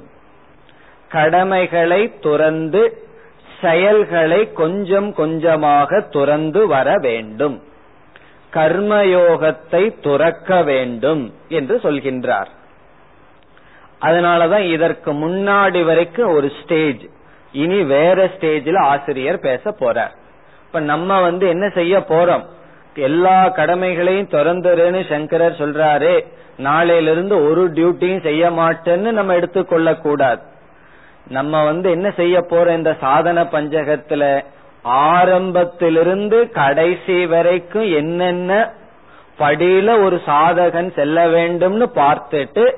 கடமைகளை துறந்து செயல்களை கொஞ்சம் கொஞ்சமாக துறந்து வர வேண்டும். கர்மயோகத்தை துறக்க வேண்டும் என்று சொல்கின்றார். அதனாலதான் இதற்கு முன்னாடி வரைக்கும் ஒரு ஸ்டேஜ் இனி வேற ஸ்டேஜில் ஆசிரியர் பேச போறார். இப்ப நம்ம வந்து என்ன செய்ய போறோம்? எல்லா கடமைகளையும் திறந்துருன்னு சங்கரர் சொல்றாரு நாளையிலிருந்து ஒரு டியூட்டியும் செய்ய மாட்டேன்னு நம்ம எடுத்துக்கொள்ள கூடாது. நம்ம வந்து என்ன செய்ய போற இந்த சாதன பஞ்சகத்துல? ஆரம்பத்திலிருந்து கடைசி வரைக்கும் என்னென்ன படியில ஒரு சாதகன் செல்ல வேண்டும்னு பார்த்துட்டு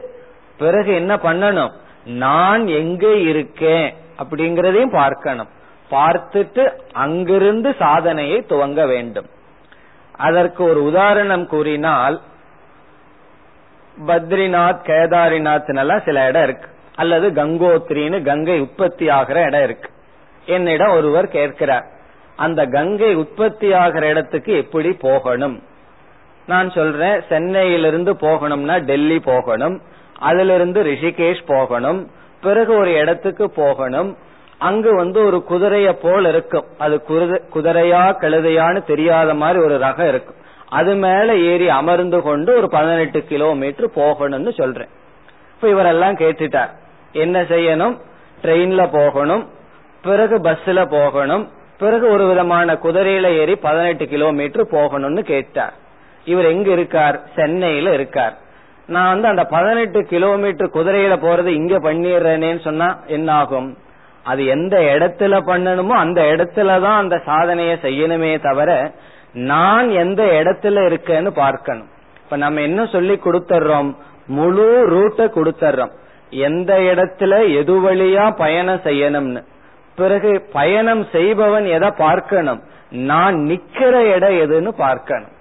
பிறகு என்ன பண்ணணும்? நான் எங்க இருக்கேன் அப்படிங்கறதையும் பார்க்கணும். பார்த்துட்டு அங்கிருந்து சாதனையை துவங்க வேண்டும். அதற்கு ஒரு உதாரணம் கூறினால் பத்ரிநாத் கேதாரிநாத் எல்லாம் சில இடம் இருக்கு. அல்லது கங்கோத்ரின்னு கங்கை உற்பத்தி ஆகிற இடம் இருக்கு. என்னிடம் ஒருவர் கேட்கிறார் அந்த கங்கை உற்பத்தி ஆகிற இடத்துக்கு எப்படி போகணும்? நான் சொல்றேன் சென்னையிலிருந்து போகணும்னா டெல்லி போகணும் அதிலிருந்து ரிஷிகேஷ் போகணும் பிறகு ஒரு இடத்துக்கு போகணும் அங்கு வந்து ஒரு குதிரைய போல் இருக்கும். அது குதிரையா கழுதையான்னு தெரியாத மாதிரி ஒரு ரகம் இருக்கும். அது மேல ஏறி அமர்ந்து கொண்டு ஒரு பதினெட்டு கிலோமீட்டர் போகணும்னு சொல்றேன். இப்ப இவரெல்லாம் கேட்டுட்டார். என்ன செய்யணும்? ட்ரெயின்ல போகணும். பிறகு பஸ்ல போகணும். பிறகு ஒரு விதமான குதிரையில ஏறி பதினெட்டு கிலோமீட்டர் போகணும்னு கேட்டார். இவர் எங்க இருக்கார்? சென்னையில இருக்கார். நான் வந்து அந்த பதினெட்டு கிலோமீட்டர் குதிரையில போறது இங்க பண்ணிடுறேனேன்னு சொன்னா என்ன ஆகும் அது எந்த இடத்துல பண்ணணுமோ அந்த இடத்துல தான் அந்த சாதனையை செய்யணுமே தவிர நான் எந்த இடத்துல இருக்கேன்னு பார்க்கணும். இப்ப நம்ம என்ன சொல்லி கொடுத்துறோம் முழு ரூட்டை கொடுத்துறோம் எந்த இடத்துல எது வழியா பயணம் செய்யணும்னு. பிறகு பயணம் செய்பவன் எதை பார்க்கணும்? நான் நிக்கிற இடம் எதுன்னு பார்க்கணும்.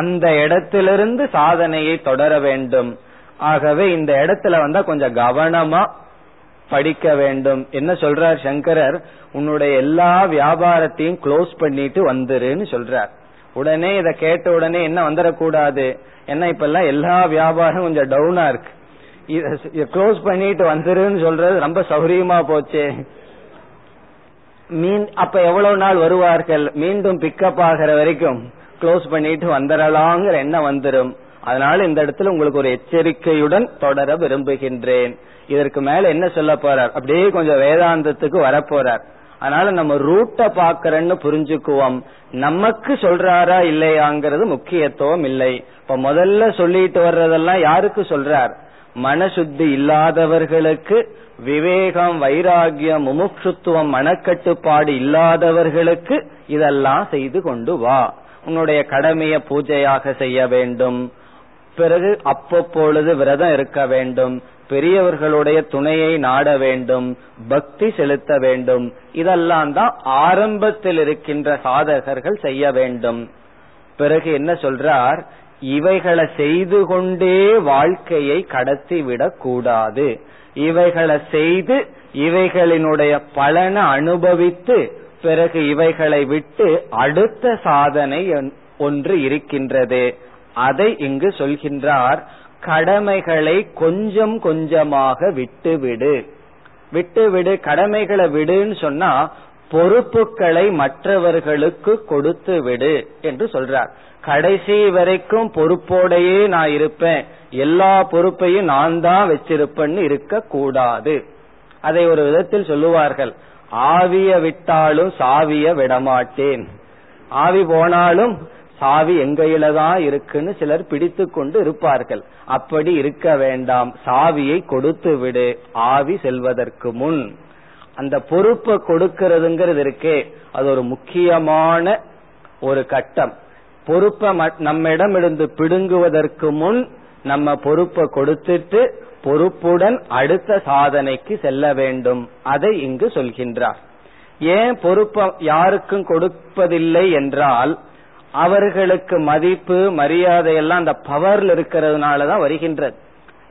அந்த இடத்திலிருந்து சாதனையை தொடர வேண்டும். ஆகவே இந்த இடத்துல வந்தா கொஞ்சம் கவனமா படிக்க வேண்டும். என்ன சொல்றார் சங்கரர்? உன்னுடைய எல்லா வியாபாரத்தையும் க்ளோஸ் பண்ணிட்டு வந்துருன்னு சொல்றார். உடனே இத கேட்ட உடனே என்ன வந்துடக்கூடாது ஏன்னா இப்ப எல்லாம் எல்லா வியாபாரம் கொஞ்சம் டவுனா இருக்கு. க்ளோஸ் பண்ணிட்டு வந்துருன்னு சொல்றது ரொம்ப சௌரியமா போச்சு. மீன் அப்ப எவ்வளவு நாள் வருவார்கள்? மீண்டும் பிக்கப் ஆகிற வரைக்கும் க்ளோஸ் பண்ணிட்டு வந்துடலாங்கிற எண்ணம் வந்துடும் அதனால இந்த இடத்துல உங்களுக்கு ஒரு எச்சரிக்கையுடன் தொடர விரும்புகின்றேன். இதற்கு மேல என்ன சொல்ல போறார்? அப்படியே கொஞ்சம் வேதாந்தத்துக்கு வரப்போறார். அதனால நம்ம ரூட்டை பாக்கிறன்னு புரிஞ்சுக்குவோம். நமக்கு சொல்றாரா இல்லையாங்கிறது முக்கியத்துவம் இல்லை. இப்ப முதல்ல சொல்லிட்டு வர்றதெல்லாம் யாருக்கு சொல்றார்? மனசுத்தி இல்லாதவர்களுக்கு விவேகம் வைராகியம் முமுட்சுத்துவம் மனக்கட்டுப்பாடு இல்லாதவர்களுக்கு இதெல்லாம் செய்து கொண்டு வா. உன்னுடைய கடமைய பூஜையாக செய்ய வேண்டும். பிறகு அப்பப்பொழுது விரதம் இருக்க வேண்டும். பெரியவர்களுடைய துணையை நாட வேண்டும் பக்தி செலுத்த வேண்டும். இதெல்லாம் தான் ஆரம்பத்தில் இருக்கின்ற சாதகர்கள் செய்ய வேண்டும். பிறகு என்ன சொல்றார்? இவைகளை செய்து கொண்டே வாழ்க்கையை கடத்திவிடக் கூடாது. இவைகளை செய்து இவைகளினுடைய பலனை அனுபவித்து பிறகு இவைகளை விட்டு அடுத்த சாதனை ஒன்று இருக்கின்றது. அதை இங்கு சொல்கின்றார் கடமைகளை கொஞ்சம் கொஞ்சமாக விட்டுவிடு. விட்டுவிடு கடமைகளை விடுன்னு சொன்னா பொறுப்புகளை மற்றவர்களுக்கு கொடுத்து விடு என்று சொல்றார். கடைசி வரைக்கும் பொறுப்போடையே நான் இருப்பேன். எல்லா பொறுப்பையும் நான் தான் வச்சிருப்பேன்னு இருக்க கூடாது. அதை ஒரு விதத்தில் சொல்லுவார்கள். ஆவிய விட்டாலும் சாவிய விடமாட்டேன். ஆவி போனாலும் சாவி எங்கையில தான் இருக்குன்னு சிலர் பிடித்து கொண்டு இருப்பார்கள். அப்படி இருக்க வேண்டாம். சாவியை கொடுத்து விடு. ஆவி செல்வதற்கு முன். அந்த பொறுப்பை கொடுக்கிறதுங்கிறது இருக்கே. அது ஒரு முக்கியமான ஒரு கட்டம். பொறுப்பை நம்மிடம் இருந்து பிடுங்குவதற்கு முன் நம்ம பொறுப்பை கொடுத்துட்டு பொறுப்புடன் அடுத்த சாதனைக்கு செல்ல வேண்டும். அதை இங்கு சொல்கின்றார். ஏன் பொறுப்பை யாருக்கும் கொடுப்பதில்லை என்றால் அவர்களுக்கு மதிப்பு மரியாதை எல்லாம் அந்த பவர்ல இருக்கிறதுனாலதான் வருகின்றது.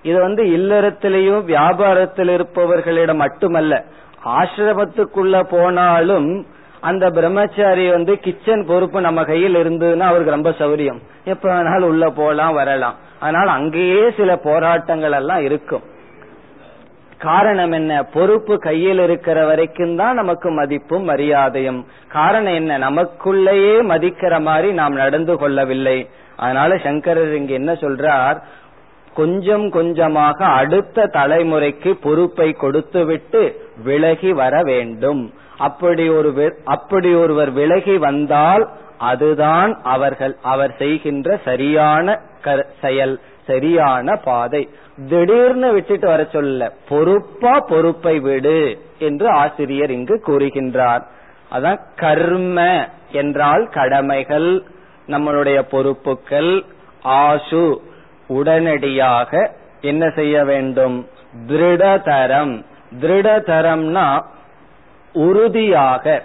இது வந்து இல்லறத்திலேயும் வியாபாரத்தில் இருப்பவர்களிடம் மட்டுமல்ல ஆசிரமத்துக்குள்ள போனாலும் அந்த பிரம்மச்சாரி வந்து கிச்சன் பொறுப்பு நம்ம கையில் இருந்ததுன்னா அவருக்கு ரொம்ப சௌரியம். எப்ப வேணாலும் உள்ள போலாம் வரலாம். அதனால அங்கேயே சில போராட்டங்கள் எல்லாம் இருக்கும். காரணம் என்ன? பொறுப்பு கையில் இருக்கிற வரைக்கும் தான் நமக்கு மதிப்பும் மரியாதையும். காரணம் என்ன? நமக்குள்ளேயே மதிக்கிற மாதிரி நாம் நடந்து கொள்ளவில்லை. அதனால சங்கரர் இங்க என்ன சொல்றார்? கொஞ்சம் கொஞ்சமாக அடுத்த தலைமுறைக்கு பொறுப்பை கொடுத்துவிட்டு விலகி வர வேண்டும். அப்படி ஒரு அப்படி ஒருவர் விலகி வந்தால் அதுதான் அவர்கள் அவர் செய்கின்ற சரியான செயல். சரியான பாதை. திடீர்னு விட்டுட்டு வர சொல்ல பொறுப்பா பொறுப்பை விடு என்று ஆசிரியர் இங்கு கூறுகின்றார். அதான் கர்ம என்றால் கடமைகள் நம்மளுடைய பொறுப்புகள் ஆசு. உடனடியாக என்ன செய்ய வேண்டும்? திருடதரம். திருடதரம்னா உறுதியாக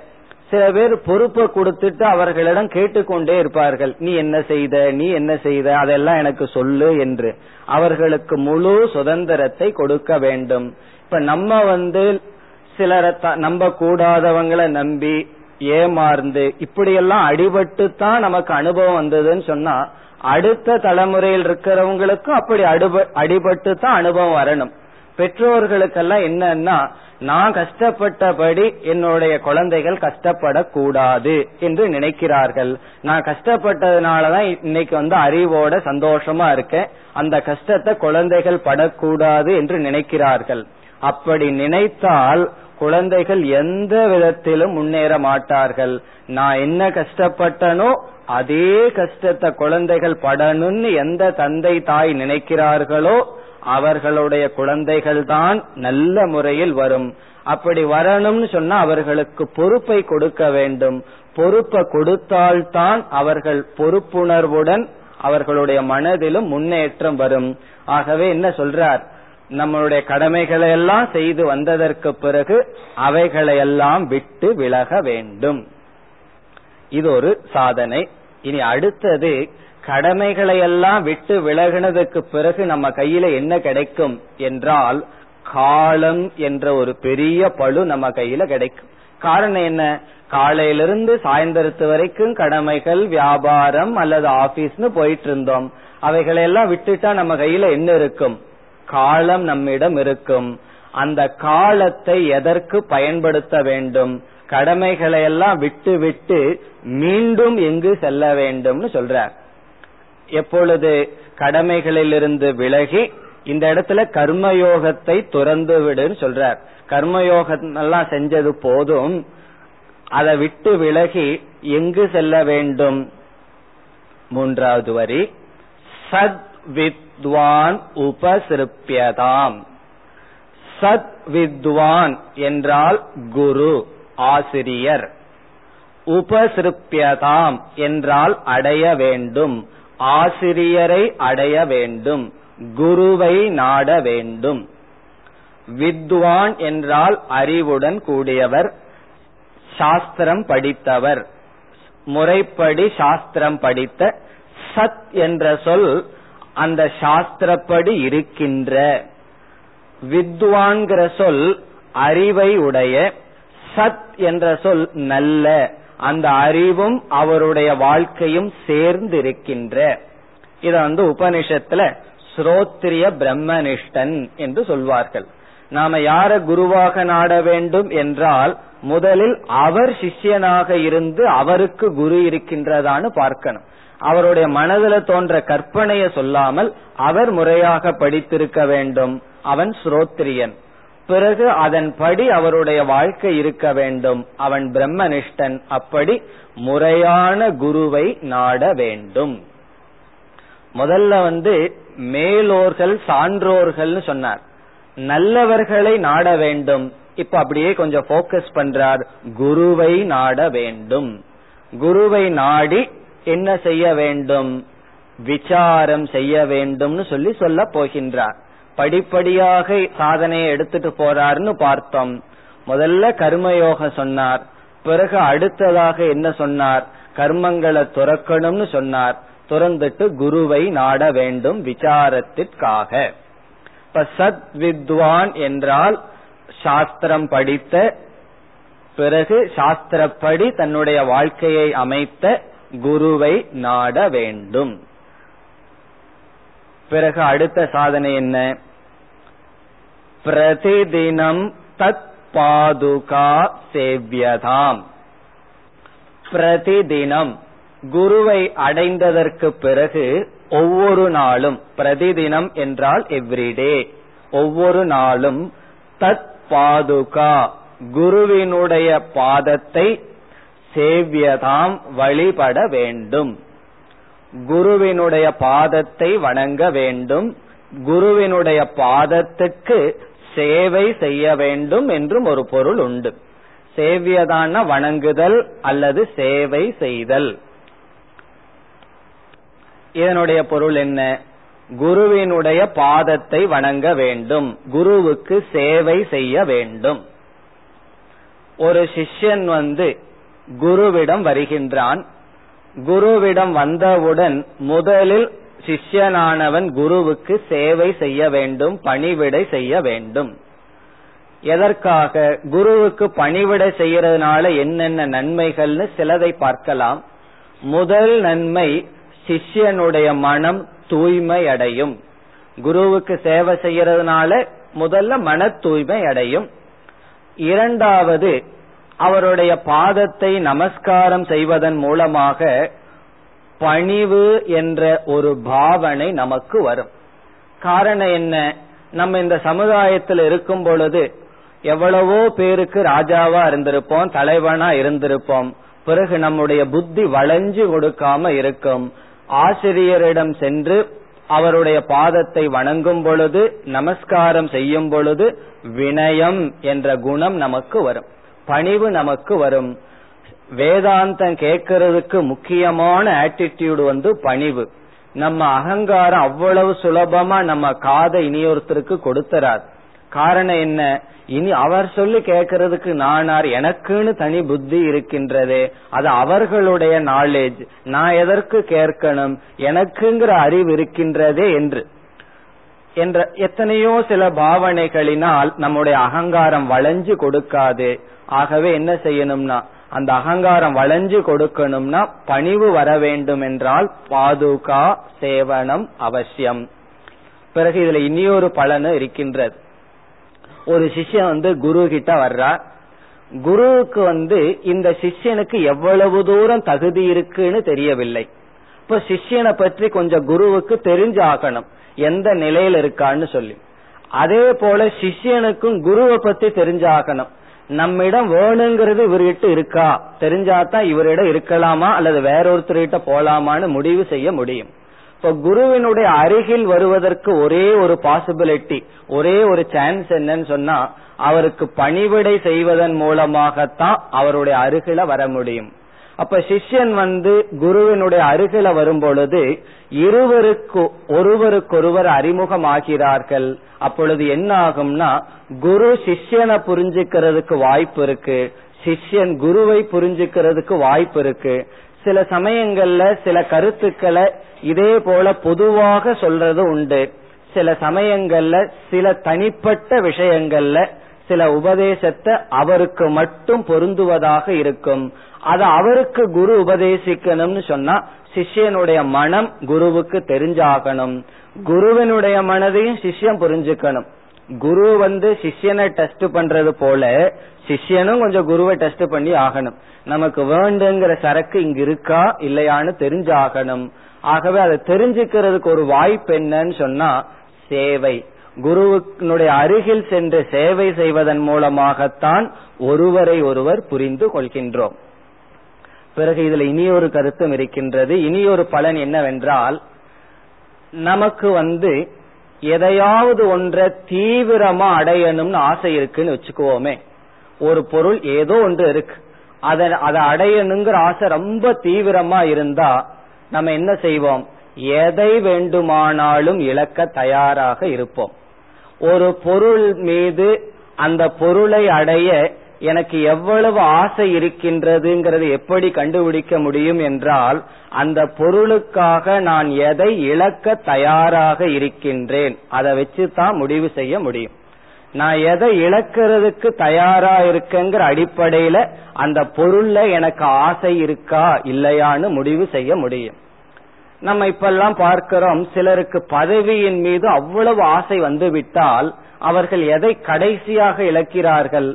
சில பேர் பொறுப்பை கொடுத்துட்டு அவர்களிடம் கேட்டுக்கொண்டே இருப்பார்கள். நீ என்ன செய்த? நீ என்ன செய்த? அதெல்லாம் எனக்கு சொல்லு என்று. அவர்களுக்கு முழு சுதந்திரத்தை கொடுக்க வேண்டும். இப்ப நம்ம வந்து சிலரை நம்ப கூடாதவங்களை நம்பி ஏமாந்து இப்படியெல்லாம் அடிபட்டு தான் நமக்கு அனுபவம் வந்ததுன்னு சொன்னா அடுத்த தலைமுறையில் இருக்கிறவங்களுக்கும் அப்படி அடிபட்டு தான் அனுபவம் வரணும். பெற்றோர்களுக்கெல்லாம் என்னன்னா நான் கஷ்டப்பட்டபடி என்னுடைய குழந்தைகள் கஷ்டப்படக்கூடாது என்று நினைக்கிறார்கள். நான் கஷ்டப்பட்டதுனாலதான் இன்னைக்கு வந்து அறிவோட சந்தோஷமா இருக்கேன். அந்த கஷ்டத்தை குழந்தைகள் படக்கூடாது என்று நினைக்கிறார்கள். அப்படி நினைத்தால் குழந்தைகள் எந்த விதத்திலும் முன்னேற மாட்டார்கள். நான் என்ன கஷ்டப்பட்டனோ அதே கஷ்டத்தை குழந்தைகள் படணும்னு எந்த தந்தை தாய் நினைக்கிறார்களோ அவர்களுடைய குழந்தைகள் தான் நல்ல முறையில் வரும். அப்படி வரணும்னு சொன்னா அவர்களுக்கு பொறுப்பை கொடுக்க வேண்டும். பொறுப்பை கொடுத்தால்தான் அவர்கள் பொறுப்புணர்வுடன் அவர்களுடைய மனதிலும் முன்னேற்றம் வரும். ஆகவே என்ன சொல்றார்? நம்மளுடைய கடமைகளை எல்லாம் செய்து வந்ததற்கு பிறகு அவைகளை எல்லாம் விட்டு விலக வேண்டும். இது ஒரு சாதனை. இனி அடுத்தது கடமைகளை எல்லாம் விட்டு விலகினதுக்கு பிறகு நம்ம கையில என்ன கிடைக்கும் என்றால் காலம் என்ற ஒரு பெரிய பழு நம்ம கையில கிடைக்கும். காரணம் என்ன? காலையிலிருந்து சாயந்தரத்து வரைக்கும் கடமைகள் வியாபாரம் அல்லது ஆபீஸ்னு போயிட்டு இருந்தோம் அவைகளை எல்லாம் விட்டுட்டா நம்ம கையில என்ன இருக்கும்? காலம் நம்மிடம் இருக்கும். அந்த காலத்தை எதற்கு பயன்படுத்த வேண்டும்? கடமைகளை எல்லாம் விட்டு விட்டு மீண்டும் எங்கு செல்ல வேண்டும்னு சொல்றார். எப்பொழுது கடமைகளிலிருந்து விலகி இந்த இடத்துல கர்மயோகத்தை துறந்து விடுன்னு சொல்றார். கர்மயோகம் எல்லாம் செஞ்சது போதும். அதை விட்டு விலகி எங்கு செல்ல வேண்டும்? மூன்றாவது வரி. சத் வித்வான் உபசிருப்பியதாம் சத் வித்வான் என்றால் குரு ஆசிரியர். உபசிருப்பியதாம் என்றால் அடைய வேண்டும். ஆசிரியரை அடைய வேண்டும் குருவை நாட வேண்டும். வித்வான் என்றால் அறிவுடன் கூடியவர் சாஸ்திரம் படித்தவர். முறைப்படி சாஸ்திரம் படித்த சத் என்ற சொல் அந்த சாஸ்திரப்படி இருக்கின்ற. வித்வான்கிற சொல் அறிவை உடைய சத் என்ற சொல் நல்ல. அந்த அறிவும் அவருடைய வாழ்க்கையும் சேர்ந்து இருக்கின்ற இத வந்து உபனிஷத்துல ஸ்ரோத்ரிய பிரம்மனிஷ்டன் என்று சொல்வார்கள். நாம யார குருவாக நாட வேண்டும் என்றால் முதலில் அவர் சிஷ்யனாக இருந்து அவருக்கு குரு இருக்கின்றதான்னு பார்க்கணும். அவருடைய மனதில் தோன்ற கற்பனையை சொல்லாமல் அவர் முறையாக படித்திருக்க வேண்டும். அவன் ஸ்ரோத்ரியன். பிறகு அதன்படி அவருடைய வாழ்க்கை இருக்க வேண்டும். அவன் பிரம்மனிஷ்டன். அப்படி முறையான குருவை நாட வேண்டும். முதல்ல வந்து மேலோர்கள் சான்றோர்கள்னு சொன்னார். நல்லவர்களை நாட வேண்டும். இப்ப அப்படியே கொஞ்சம் போக்கஸ் பண்றார். குருவை நாட வேண்டும். குருவை நாடி என்ன செய்ய வேண்டும்? விசாரம் செய்ய வேண்டும்னு சொல்லி சொல்ல போகின்றார். படிப்படியாக சாதனையை எடுத்துட்டு போறாருன்னு பார்த்தோம். முதல்ல கர்மயோக சொன்னார். பிறகு அடுத்ததாக என்ன சொன்னார்? கர்மங்களை துறக்கணும்னு சொன்னார். துறந்துட்டு குருவை நாட வேண்டும் விசாரத்திற்காக. இப்ப சத் வித்வான் என்றால் சாஸ்திரம் படித்த பிறகு சாஸ்திரப்படி தன்னுடைய வாழ்க்கையை அமைத்த குருவை நாட வேண்டும். பிறகு அடுத்த சாதனை என்ன? பிரதிதினம் தத் பாதுகா சேவியதாம். பிரதிதினம் குருவை அடைந்ததற்கு பிறகு ஒவ்வொரு நாளும் பிரதிதினம் என்றால் எவ்ரிடே ஒவ்வொரு நாளும் தத் பாதுகா குருவினுடைய பாதத்தை சேவியதாம் வழிபட வேண்டும். குருவினுடைய பாதத்தை வணங்க வேண்டும். குருவினுடைய பாதத்துக்கு சேவை செய்ய வேண்டும் என்றும் ஒரு பொருள் உண்டு. சேவியதான வணங்குதல் அல்லது சேவை செய்தல். இதனுடைய பொருள் என்ன? குருவினுடைய பாதத்தை வணங்க வேண்டும். குருவுக்கு சேவை செய்ய வேண்டும். ஒரு சிஷ்யன் வந்து குருவிடம் வருகின்றான். குருவிடம் வந்தவுடன் முதலில் சிஷ்யனானவன் குருவுக்கு சேவை செய்ய வேண்டும் பணிவிடை செய்ய வேண்டும். எதற்காக? குருவுக்கு பணிவிடை செய்யறதுனால என்னென்ன நன்மைகள்னு சிலதை பார்க்கலாம். முதல் நன்மை சிஷ்யனுடைய மனம் தூய்மை அடையும் குருவுக்கு சேவை செய்யறதுனால முதல்ல மன தூய்மை அடையும் இரண்டாவது அவருடைய பாதத்தை நமஸ்காரம் செய்வதன் மூலமாக பணிவு என்ற ஒரு பாவனை நமக்கு வரும். காரணம் என்ன? நம்ம இந்த சமுதாயத்தில் இருக்கும் பொழுது எவ்வளவோ பேருக்கு ராஜாவா இருந்திருப்போம் தலைவனா இருந்திருப்போம். பிறகு நம்முடைய புத்தி வளைஞ்சு கொடுக்காம இருக்கும். ஆசிரியரிடம் சென்று அவருடைய பாதத்தை வணங்கும் பொழுது நமஸ்காரம் செய்யும் பொழுது வினயம் என்ற குணம் நமக்கு வரும். பணிவு நமக்கு வரும். வேதாந்தம் கேட்கறதுக்கு முக்கியமான ஆட்டிடியூடு வந்து பணிவு. நம்ம அகங்காரம் அவ்வளவு சுலபமா நம்ம காதை இனியொருத்தருக்கு கொடுத்தராது காரணம் என்ன? இனி அவர் சொல்லி கேட்கறதுக்கு நானார் எனக்குன்னு தனி புத்தி இருக்கின்றது அது அவர்களுடைய நாலேஜ் நான் எதற்கு கேட்கணும்? எனக்குங்கிற அறிவு இருக்கின்றதே என்று. என்ற எத்தனையோ சில பாவனைகளினால் நம்முடைய அகங்காரம் வளைஞ்சு கொடுக்காது. ஆகவே என்ன செய்யணும்னா அந்த அகங்காரம் வளைஞ்சு கொடுக்கணும்னா பணிவு வர வேண்டும் என்றால் பாதுகா சேவனம் அவசியம். பிறகு இதுல இனியொரு பலனும் இருக்கின்றது. ஒரு சிஷ்யன் வந்து குரு கிட்ட வர்றார். குருவுக்கு வந்து இந்த சிஷ்யனுக்கு எவ்வளவு தூரம் தகுதி இருக்குன்னு தெரியவில்லை. இப்ப சிஷ்யனை பற்றி கொஞ்சம் குருவுக்கு தெரிஞ்சாகணும். எந்த நிலையில இருக்கான்னு சொல்லி. அதே போல சிஷ்யனுக்கும் குருவை பத்தி தெரிஞ்சாகணும். நம்மிடம் வேணுங்கிறது இவர்கிட்ட இருக்கா? தெரிஞ்சாதான் இவரிடம் இருக்கலாமா? அல்லது வேறொருத்தர்கிட்ட போலாமான்னு முடிவு செய்ய முடியும். இப்ப குருவினுடைய அருகில் வருவதற்கு ஒரே ஒரு பாசிபிலிட்டி ஒரே ஒரு சான்ஸ் என்னன்னு சொன்னா அவருக்கு பணிவிடை செய்வதன் மூலமாகத்தான் அவருடைய அருகில வர முடியும். அப்ப சிஷ்யன் வந்து குருவினுடைய அருகில வரும் பொழுது இருவருக்கு ஒருவருக்கொருவர் அறிமுகமாகிறார்கள். அப்பொழுது என்ன ஆகும்னா குரு சிஷ்யனை புரிஞ்சுக்கிறதுக்கு வாய்ப்பு இருக்கு. சிஷ்யன் குருவை புரிஞ்சுக்கிறதுக்கு வாய்ப்பு இருக்கு. சில சமயங்கள்ல சில கருத்துக்களை இதே போல பொதுவாக சொல்றது உண்டு. சில சமயங்கள்ல சில தனிப்பட்ட விஷயங்கள்ல சில உபதேசத்தை அவருக்கு மட்டும் பொருந்துவதாக இருக்கும். அது அவருக்கு குரு உபதேசிக்கணும்னு சொன்னா சிஷ்யனுடைய மனம் குருவுக்கு தெரிஞ்சாகணும். குருவினுடைய மனதையும் சிஷ்யம் புரிஞ்சுக்கணும். குரு வந்து சிஷ்யனை டெஸ்ட் பண்றது போல சிஷ்யனும் கொஞ்சம் குருவை டெஸ்ட் பண்ணி ஆகணும். நமக்கு வேண்டுங்கிற சரக்கு இங்க இருக்கா இல்லையான்னு தெரிஞ்சாகணும். ஆகவே அதை தெரிஞ்சுக்கிறதுக்கு ஒரு வாய்ப்பு என்னன்னு சொன்னா சேவை. குருவினுடைய அருகில் சென்று சேவை செய்வதன் மூலமாகத்தான் ஒருவரை ஒருவர் புரிந்து கொள்கின்றோம். பிறகு இதுல இனியொரு கருத்தும் இருக்கின்றது. இனியொரு பலன் என்னவென்றால் நமக்கு வந்து எதையாவது ஒன்றை தீவிரமா அடையணும்னு ஆசை இருக்குன்னு வச்சுக்குவோமே. ஒரு பொருள் ஏதோ ஒன்று இருக்கு. அதை அதை அடையணுங்கிற ஆசை ரொம்ப தீவிரமா இருந்தா நம்ம என்ன செய்வோம்? எதை வேண்டுமானாலும் இழக்க தயாராக இருப்போம். ஒரு பொருள் மீது அந்த பொருளை அடைய எனக்கு எவ்வளவு ஆசை இருக்கின்றதுங்கிறது எப்படி கண்டுபிடிக்க முடியும் என்றால் அந்த பொருளுக்காக நான் எதை இழக்க தயாராக இருக்கின்றேன் அதை வச்சு தான் முடிவு செய்ய முடியும். நான் எதை இழக்கிறதுக்கு தயாரா இருக்கேங்கிற அடிப்படையில அந்த பொருள்ல எனக்கு ஆசை இருக்கா இல்லையான்னு முடிவு செய்ய முடியும். நம்ம இப்பெல்லாம் பார்க்கிறோம் சிலருக்கு பதவியின் மீது அவ்வளவு ஆசை வந்துவிட்டால் அவர்கள் எதை கடைசியாக இழக்கிறார்கள்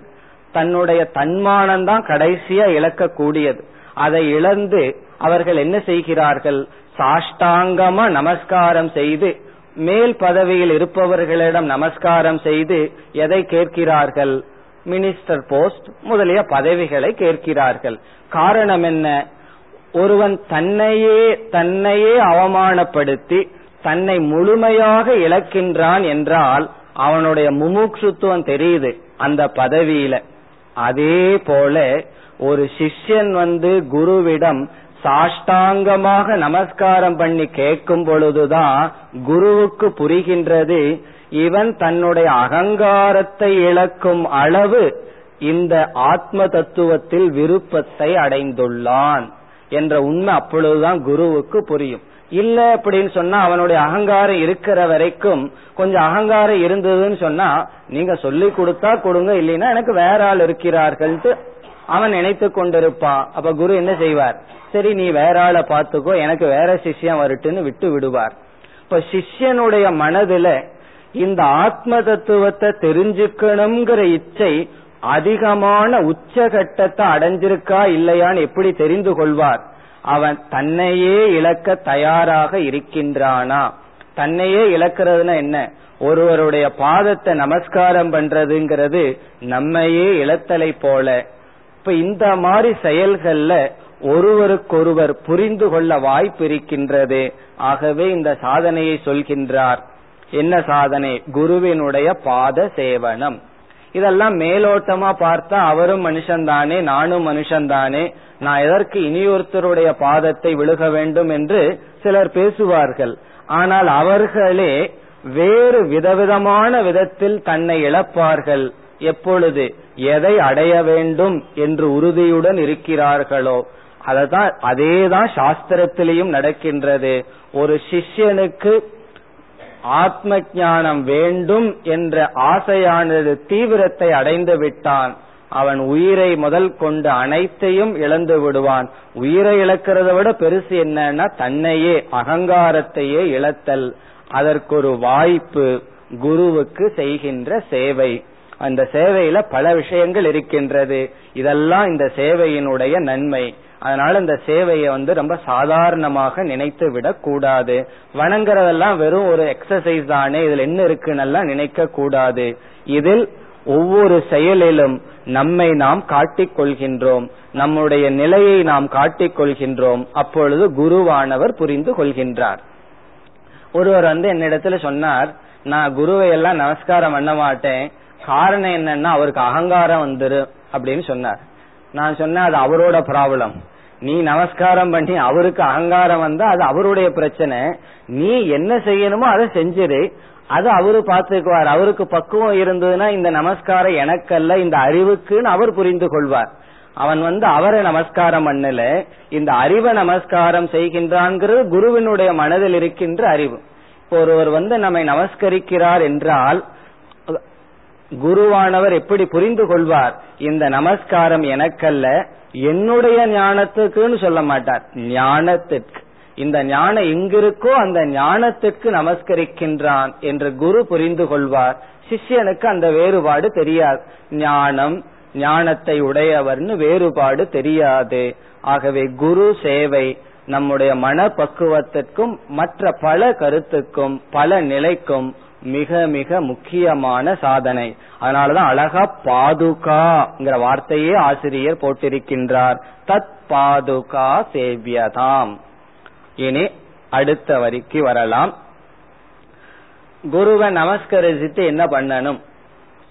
தன்னுடைய தன்மானம் தான் கடைசியா இழக்கக்கூடியது. அதை இழந்து அவர்கள் என்ன செய்கிறார்கள்? சாஷ்டாங்கமா நமஸ்காரம் செய்து மேல் பதவியில் இருப்பவர்களிடம் நமஸ்காரம் செய்து எதை கேட்கிறார்கள்? மினிஸ்டர் போஸ்ட் முதலிய பதவிகளை கேட்கிறார்கள். காரணம் என்ன? ஒருவன் தன்னையே தன்னையே அவமானப்படுத்தி தன்னை முழுமையாக இழக்கின்றான் என்றால் அவனுடைய முமுட்சுத்துவம் தெரியுது அந்த பதவியில. அதே போல ஒரு சிஷ்யன் வந்து குருவிடம் சாஷ்டாங்கமாக நமஸ்காரம் பண்ணி கேட்கும் பொழுதுதான் குருவுக்கு புரிகின்றது இவன் தன்னுடைய அகங்காரத்தை இழக்கும் அளவு இந்த ஆத்ம தத்துவத்தில் விருப்பத்தை அடைந்துள்ளான் என்ற உண்மை அப்பொழுதுதான் குருவுக்கு புரியும். இல்ல அப்படின்னு சொன்னா அவனுடைய அகங்காரம் இருக்கிற வரைக்கும் கொஞ்சம் அகங்காரம் இருந்ததுன்னு சொன்னா நீங்க சொல்லி கொடுத்தா கொடுங்க இல்லைன்னா எனக்கு வேற ஆள் இருக்கிறார்கள்ட்டு அவன் நினைத்து கொண்டிருப்பான் அப்ப குரு என்ன செய்வார்? சரி நீ வேற ஆளை பாத்துக்கோ எனக்கு வேற சிஷ்யம் வருட்டுன்னு விட்டு விடுவார். இப்ப சிஷ்யனுடைய மனதுல இந்த ஆத்ம தத்துவத்தை தெரிஞ்சுக்கணுங்கிற இச்சை அதிகமான உச்சகட்டத்தை அடைஞ்சிருக்கா இல்லையான்னு எப்படி தெரிந்து கொள்வார்? அவன் தன்னையே இழக்க தயாராக இருக்கின்றானா? தன்னையே இழக்கிறதுனா என்ன? ஒருவருடைய பாதத்தை நமஸ்காரம் பண்றதுங்கிறது நம்மையே இழத்தலை போல. இப்ப இந்த மாதிரி செயல்கள்ல ஒருவருக்கொருவர் புரிந்து கொள்ள வாய்ப்பு இருக்கின்றது ஆகவே இந்த சாதனையை சொல்கின்றார். என்ன சாதனை? குருவினுடைய பாத சேவனம். இதெல்லாம் மேலோட்டமா பார்த்தா அவரும் மனுஷன்தானே நானும் மனுஷன்தானே நான் எதற்கு இனியொருத்தருடைய பாதத்தை விழுக வேண்டும் என்று சிலர் பேசுவார்கள். ஆனால் அவர்களே வேறு விதவிதமான விதத்தில் தன்னை இழப்பார்கள். எப்பொழுது? எதை அடைய வேண்டும் என்று உறுதியுடன் இருக்கிறார்களோ. அததான் அதேதான் சாஸ்திரத்திலையும் நடக்கின்றது. ஒரு சிஷ்யனுக்கு ஆத்ம ஞானம் வேண்டும் என்ற ஆசையானது தீவிரத்தை அடைந்து விட்டான். அவன் உயிரை முதல் கொண்டு அனைத்தையும் இழந்து விடுவான். உயிரை இழக்கிறத விட பெருசு என்னன்னா தன்னையே அகங்காரத்தையே இழத்தல். அதற்கொரு வாய்ப்பு குருவுக்கு செய்கின்ற சேவை. அந்த சேவையில பல விஷயங்கள் இருக்கின்றது. இதெல்லாம் இந்த சேவையினுடைய நன்மை. அதனால இந்த சேவையை வந்து ரொம்ப சாதாரணமாக நினைத்து விட கூடாது. வணங்குறதெல்லாம் வெறும் ஒரு எக்ஸசைஸ் தானே இதுல என்ன இருக்குன்னு நினைக்க கூடாது. இதில் ஒவ்வொரு செயலிலும் நம்மை நாம் காட்டிக் கொள்கின்றோம். நம்முடைய நிலையை நாம் காட்டிக் கொள்கின்றோம். அப்பொழுது குருவானவர் புரிந்து கொள்கின்றார். ஒருவர் வந்து என்னிடத்துல சொன்னார் நான் குருவை எல்லாம் நமஸ்காரம் பண்ண மாட்டேன். காரணம் என்னன்னா அவருக்கு அகங்காரம் வந்துரு அப்படின்னு சொன்னார். நான் சொன்னேன் அது அவரோட ப்ராப்ளம் நீ நமஸ்காரம் பண்ணி அவருக்கு அகங்காரம் வந்தா அது அவருடைய பிரச்சனை. நீ என்ன செய்யணுமோ அதை செஞ்சிரு. அது அவரு பார்த்துக்குவார். அவருக்கு பக்குவம் இருந்ததுன்னா இந்த நமஸ்காரம் எனக்கல்ல இந்த அறிவுக்குன்னு அவர் புரிந்து கொள்வார். அவன் வந்து அவரை நமஸ்காரம் பண்ணல. இந்த அறிவை நமஸ்காரம் செய்கின்றான்ங்கிறது குருவினுடைய மனதில் இருக்கின்ற அறிவு. இப்போ ஒருவர் வந்து நம்மை நமஸ்கரிக்கிறார் என்றால் குருவானவர் எப்படி புரிந்து கொள்வார்? இந்த நமஸ்காரம் எனக்கல்ல என்னுடைய ஞானத்துக்குன்னு சொல்ல மாட்டார். ஞானத்திற்கு. இந்த ஞானம் எங்கிருக்கோ அந்த ஞானத்துக்கு நமஸ்கரிக்கின்றான் என்று குரு புரிந்து கொள்வார். சிஷ்யனுக்கு அந்த வேறுபாடு தெரியாது. ஞானம் ஞானத்தை உடையவர்னு வேறுபாடு தெரியாது. ஆகவே குரு சேவை நம்முடைய மனப்பக்குவத்திற்கும் மற்ற பல கருத்துக்கும் பல நிலைக்கும் மிக மிக முக்கியமான சாதனை. அதனாலதான் அழகா பாதுகாங்கிற வார்த்தையே ஆசிரியர் போட்டிருக்கின்றார். தத் பாதுகா சேவியதாம். இனி அடுத்த வரிக்கு வரலாம். குருவை நமஸ்கரிச்சுட்டு என்ன பண்ணணும்?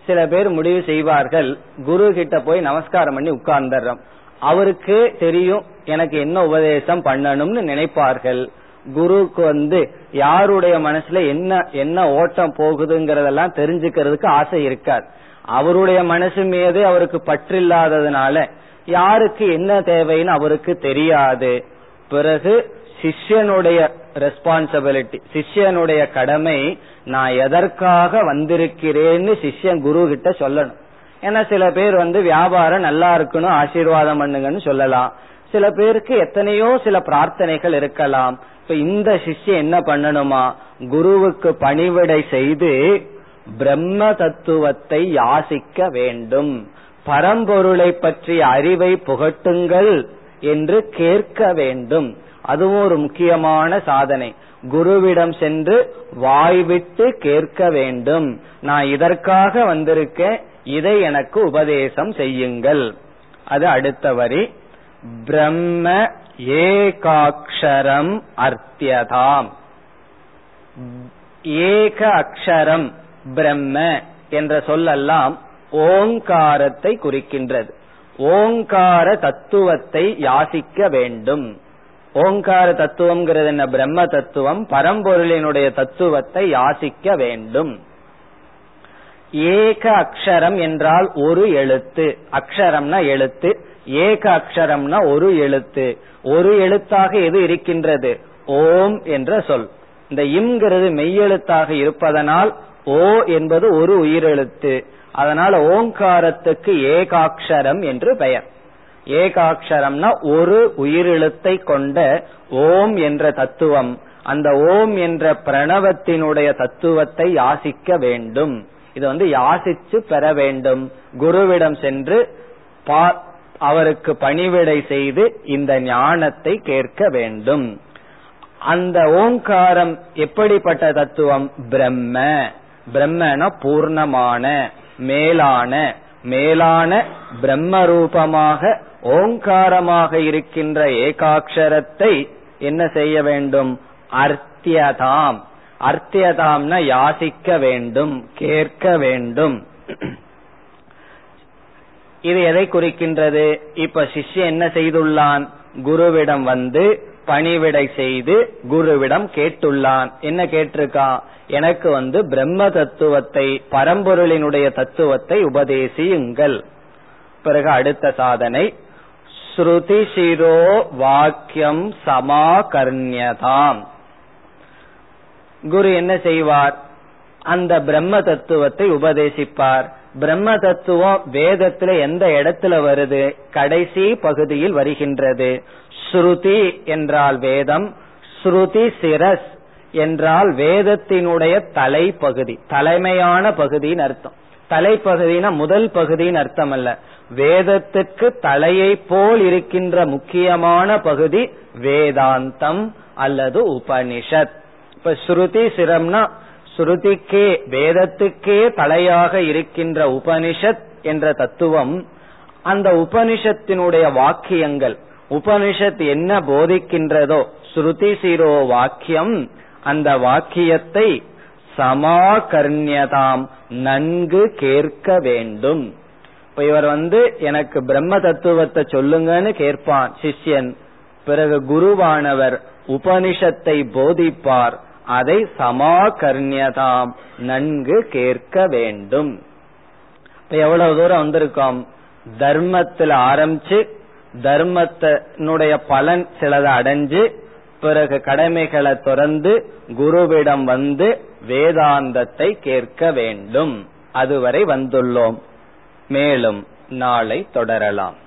சில பேர் முடிவு செய்வார்கள் குரு கிட்ட போய் நமஸ்காரம் பண்ணி உட்கார்ந்துடுறோம். அவருக்கு தெரியும் எனக்கு என்ன உபதேசம் பண்ணணும்னு நினைப்பார்கள். குருவுக்கு வந்து யாருடைய மனசுல என்ன என்ன ஓட்டம் போகுதுங்கிறதெல்லாம் தெரிஞ்சுக்கிறதுக்கு ஆசை இருக்காது அவருடைய மனசு மீது அவருக்கு பற்றில்லாததுனால யாருக்கு என்ன தேவைன்னு அவருக்கு தெரியாது. பிறகு சிஷ்யனுடைய ரெஸ்பான்சிபிலிட்டி சிஷ்யனுடைய கடமை நான் எதற்காக வந்திருக்கிறேன்னு சிஷ்யன் குரு கிட்ட சொல்லணும். ஏன்னா சில பேர் வந்து வியாபாரம் நல்லா இருக்கணும் ஆசீர்வாதம் பண்ணுங்கன்னு சொல்லலாம். சில பேருக்கு எத்தனையோ சில பிரார்த்தனைகள் இருக்கலாம். இப்ப இந்த சிஷ்யம் என்ன பண்ணணுமா? குருவுக்கு பணிவிடை செய்து பிரம்ம தத்துவத்தை யாசிக்க வேண்டும். பரம்பொருளை பற்றிய அறிவை புகட்டுங்கள் என்று கேட்க வேண்டும். அதுவும் ஒரு முக்கியமான சாதனை. குருவிடம் சென்று வாய்விட்டு கேட்க வேண்டும். நான் இதற்காக வந்திருக்கேன். இதை எனக்கு உபதேசம் செய்யுங்கள். அது அடுத்த வரி. பிரம்ம ஏகாட்சரம் அர்த்தியதாம். ஏக அக்ஷரம் பிரம்ம என்ற சொல்லெல்லாம் ஓங்காரத்தை குறிக்கின்றது. ஓங்கார தத்துவத்தை யாசிக்க வேண்டும். ஓங்கார தத்துவம்ங்கிறது என்ன? பிரம்ம தத்துவம் பரம்பொருளினுடைய தத்துவத்தை யாசிக்க வேண்டும். ஏக அக்ஷரம் என்றால் ஒரு எழுத்து. அக்ஷரம்னா எழுத்து ஏக அக்ஷரம்னா ஒரு எழுத்து. ஒரு எழுத்தாக எது இருக்கின்றது? ஓம் என்ற சொல். இந்த இம்ங்கிறது மெய்யெழுத்தாக இருப்பதனால் ஓ என்பது ஒரு உயிரெழுத்து. அதனால் ஓங்காரத்துக்கு ஏகாட்சரம் என்று பெயர். ஏகாட்சரம்னா ஒரு உயிரெழுத்தை கொண்ட ஓம் என்ற தத்துவம். அந்த ஓம் என்ற பிரணவத்தினுடைய தத்துவத்தை யாசிக்க வேண்டும். இது வந்து யாசிச்சு பெற வேண்டும். குருவிடம் சென்று அவருக்கு பணிவிடை செய்து இந்த ஞானத்தை கேட்க வேண்டும். அந்த ஓங்காரம் எப்படிப்பட்ட தத்துவம்? பிரம்ம. பிரம்மன பூர்ணமான மேலான மேலான பிரம்ம ரூபமாக ஓங்காரமாக இருக்கின்ற ஏகாட்சரத்தை என்ன செய்ய வேண்டும்? அர்த்தியதாம். அர்த்தியதாம்னா யாசிக்க வேண்டும் கேட்க வேண்டும். இது எதை குறிக்கின்றது? இப்ப சிஷ்யன் என்ன செய்துள்ளான்? குருவிடம் வந்து பணிவிடை செய்து குருவிடம் கேட்டுள்ளான். என்ன கேட்டிருக்கான் எனக்கு வந்து பிரம்ம தத்துவத்தை பரம்பொருளினுடைய தத்துவத்தை உபதேசியுங்கள். பிறகு அடுத்த சாதனை. ஸ்ருதி சிரோ வாக்கியம் சமாகர்ணியதாம். குரு என்ன செய்வார்? அந்த பிரம்ம தத்துவத்தை உபதேசிப்பார். பிரம்ம தத்துவம் வேதத்துல எந்த இடத்துல வருது? கடைசி பகுதியில் வருகின்றது. ஸ்ருதி என்றால் வேதம் ஸ்ருதி சிரஸ் என்றால் வேதத்தினுடைய தலைப்பகுதி தலைமையான பகுதியின் அர்த்தம். தலைப்பகுதினா முதல் பகுதியின் அர்த்தம் அல்ல வேதத்துக்கு தலையை போல் இருக்கின்ற முக்கியமான பகுதி வேதாந்தம் அல்லது உபனிஷத். இப்ப ஸ்ருதி சிரம்னா ஸ்ருதிக்கே வேதத்துக்கே தலையாக இருக்கின்ற உபனிஷத் என்ற தத்துவம் அந்த உபனிஷத்தினுடைய வாக்கியங்கள் உபனிஷத் என்ன போதிக்கின்றதோ ஸ்ருதி சிரோ வாக்கியம் அந்த வாக்கியத்தை சமாகர்ணியதாம் நன்கு கேட்க வேண்டும். இப்ப இவர் வந்து எனக்கு பிரம்ம தத்துவத்தை சொல்லுங்கன்னு கேட்பான் சிஷ்யன். பிறகு குருவானவர் உபனிஷத்தை போதிப்பார். அதை சமாகர்ணியதாம். நன்கு கேட்க வேண்டும். இப்ப எவ்வளவு தூரம் வந்திருக்கோம்? தர்மத்துல ஆரம்பிச்சு தர்மத்தினுடைய பலன் சிலதை அடைஞ்சு பிறகு கடமைகளை துறந்து குருவிடம் வந்து வேதாந்தத்தை கேட்க வேண்டும். அதுவரை வந்துள்ளோம். மேலும் நாளை தொடரலாம்.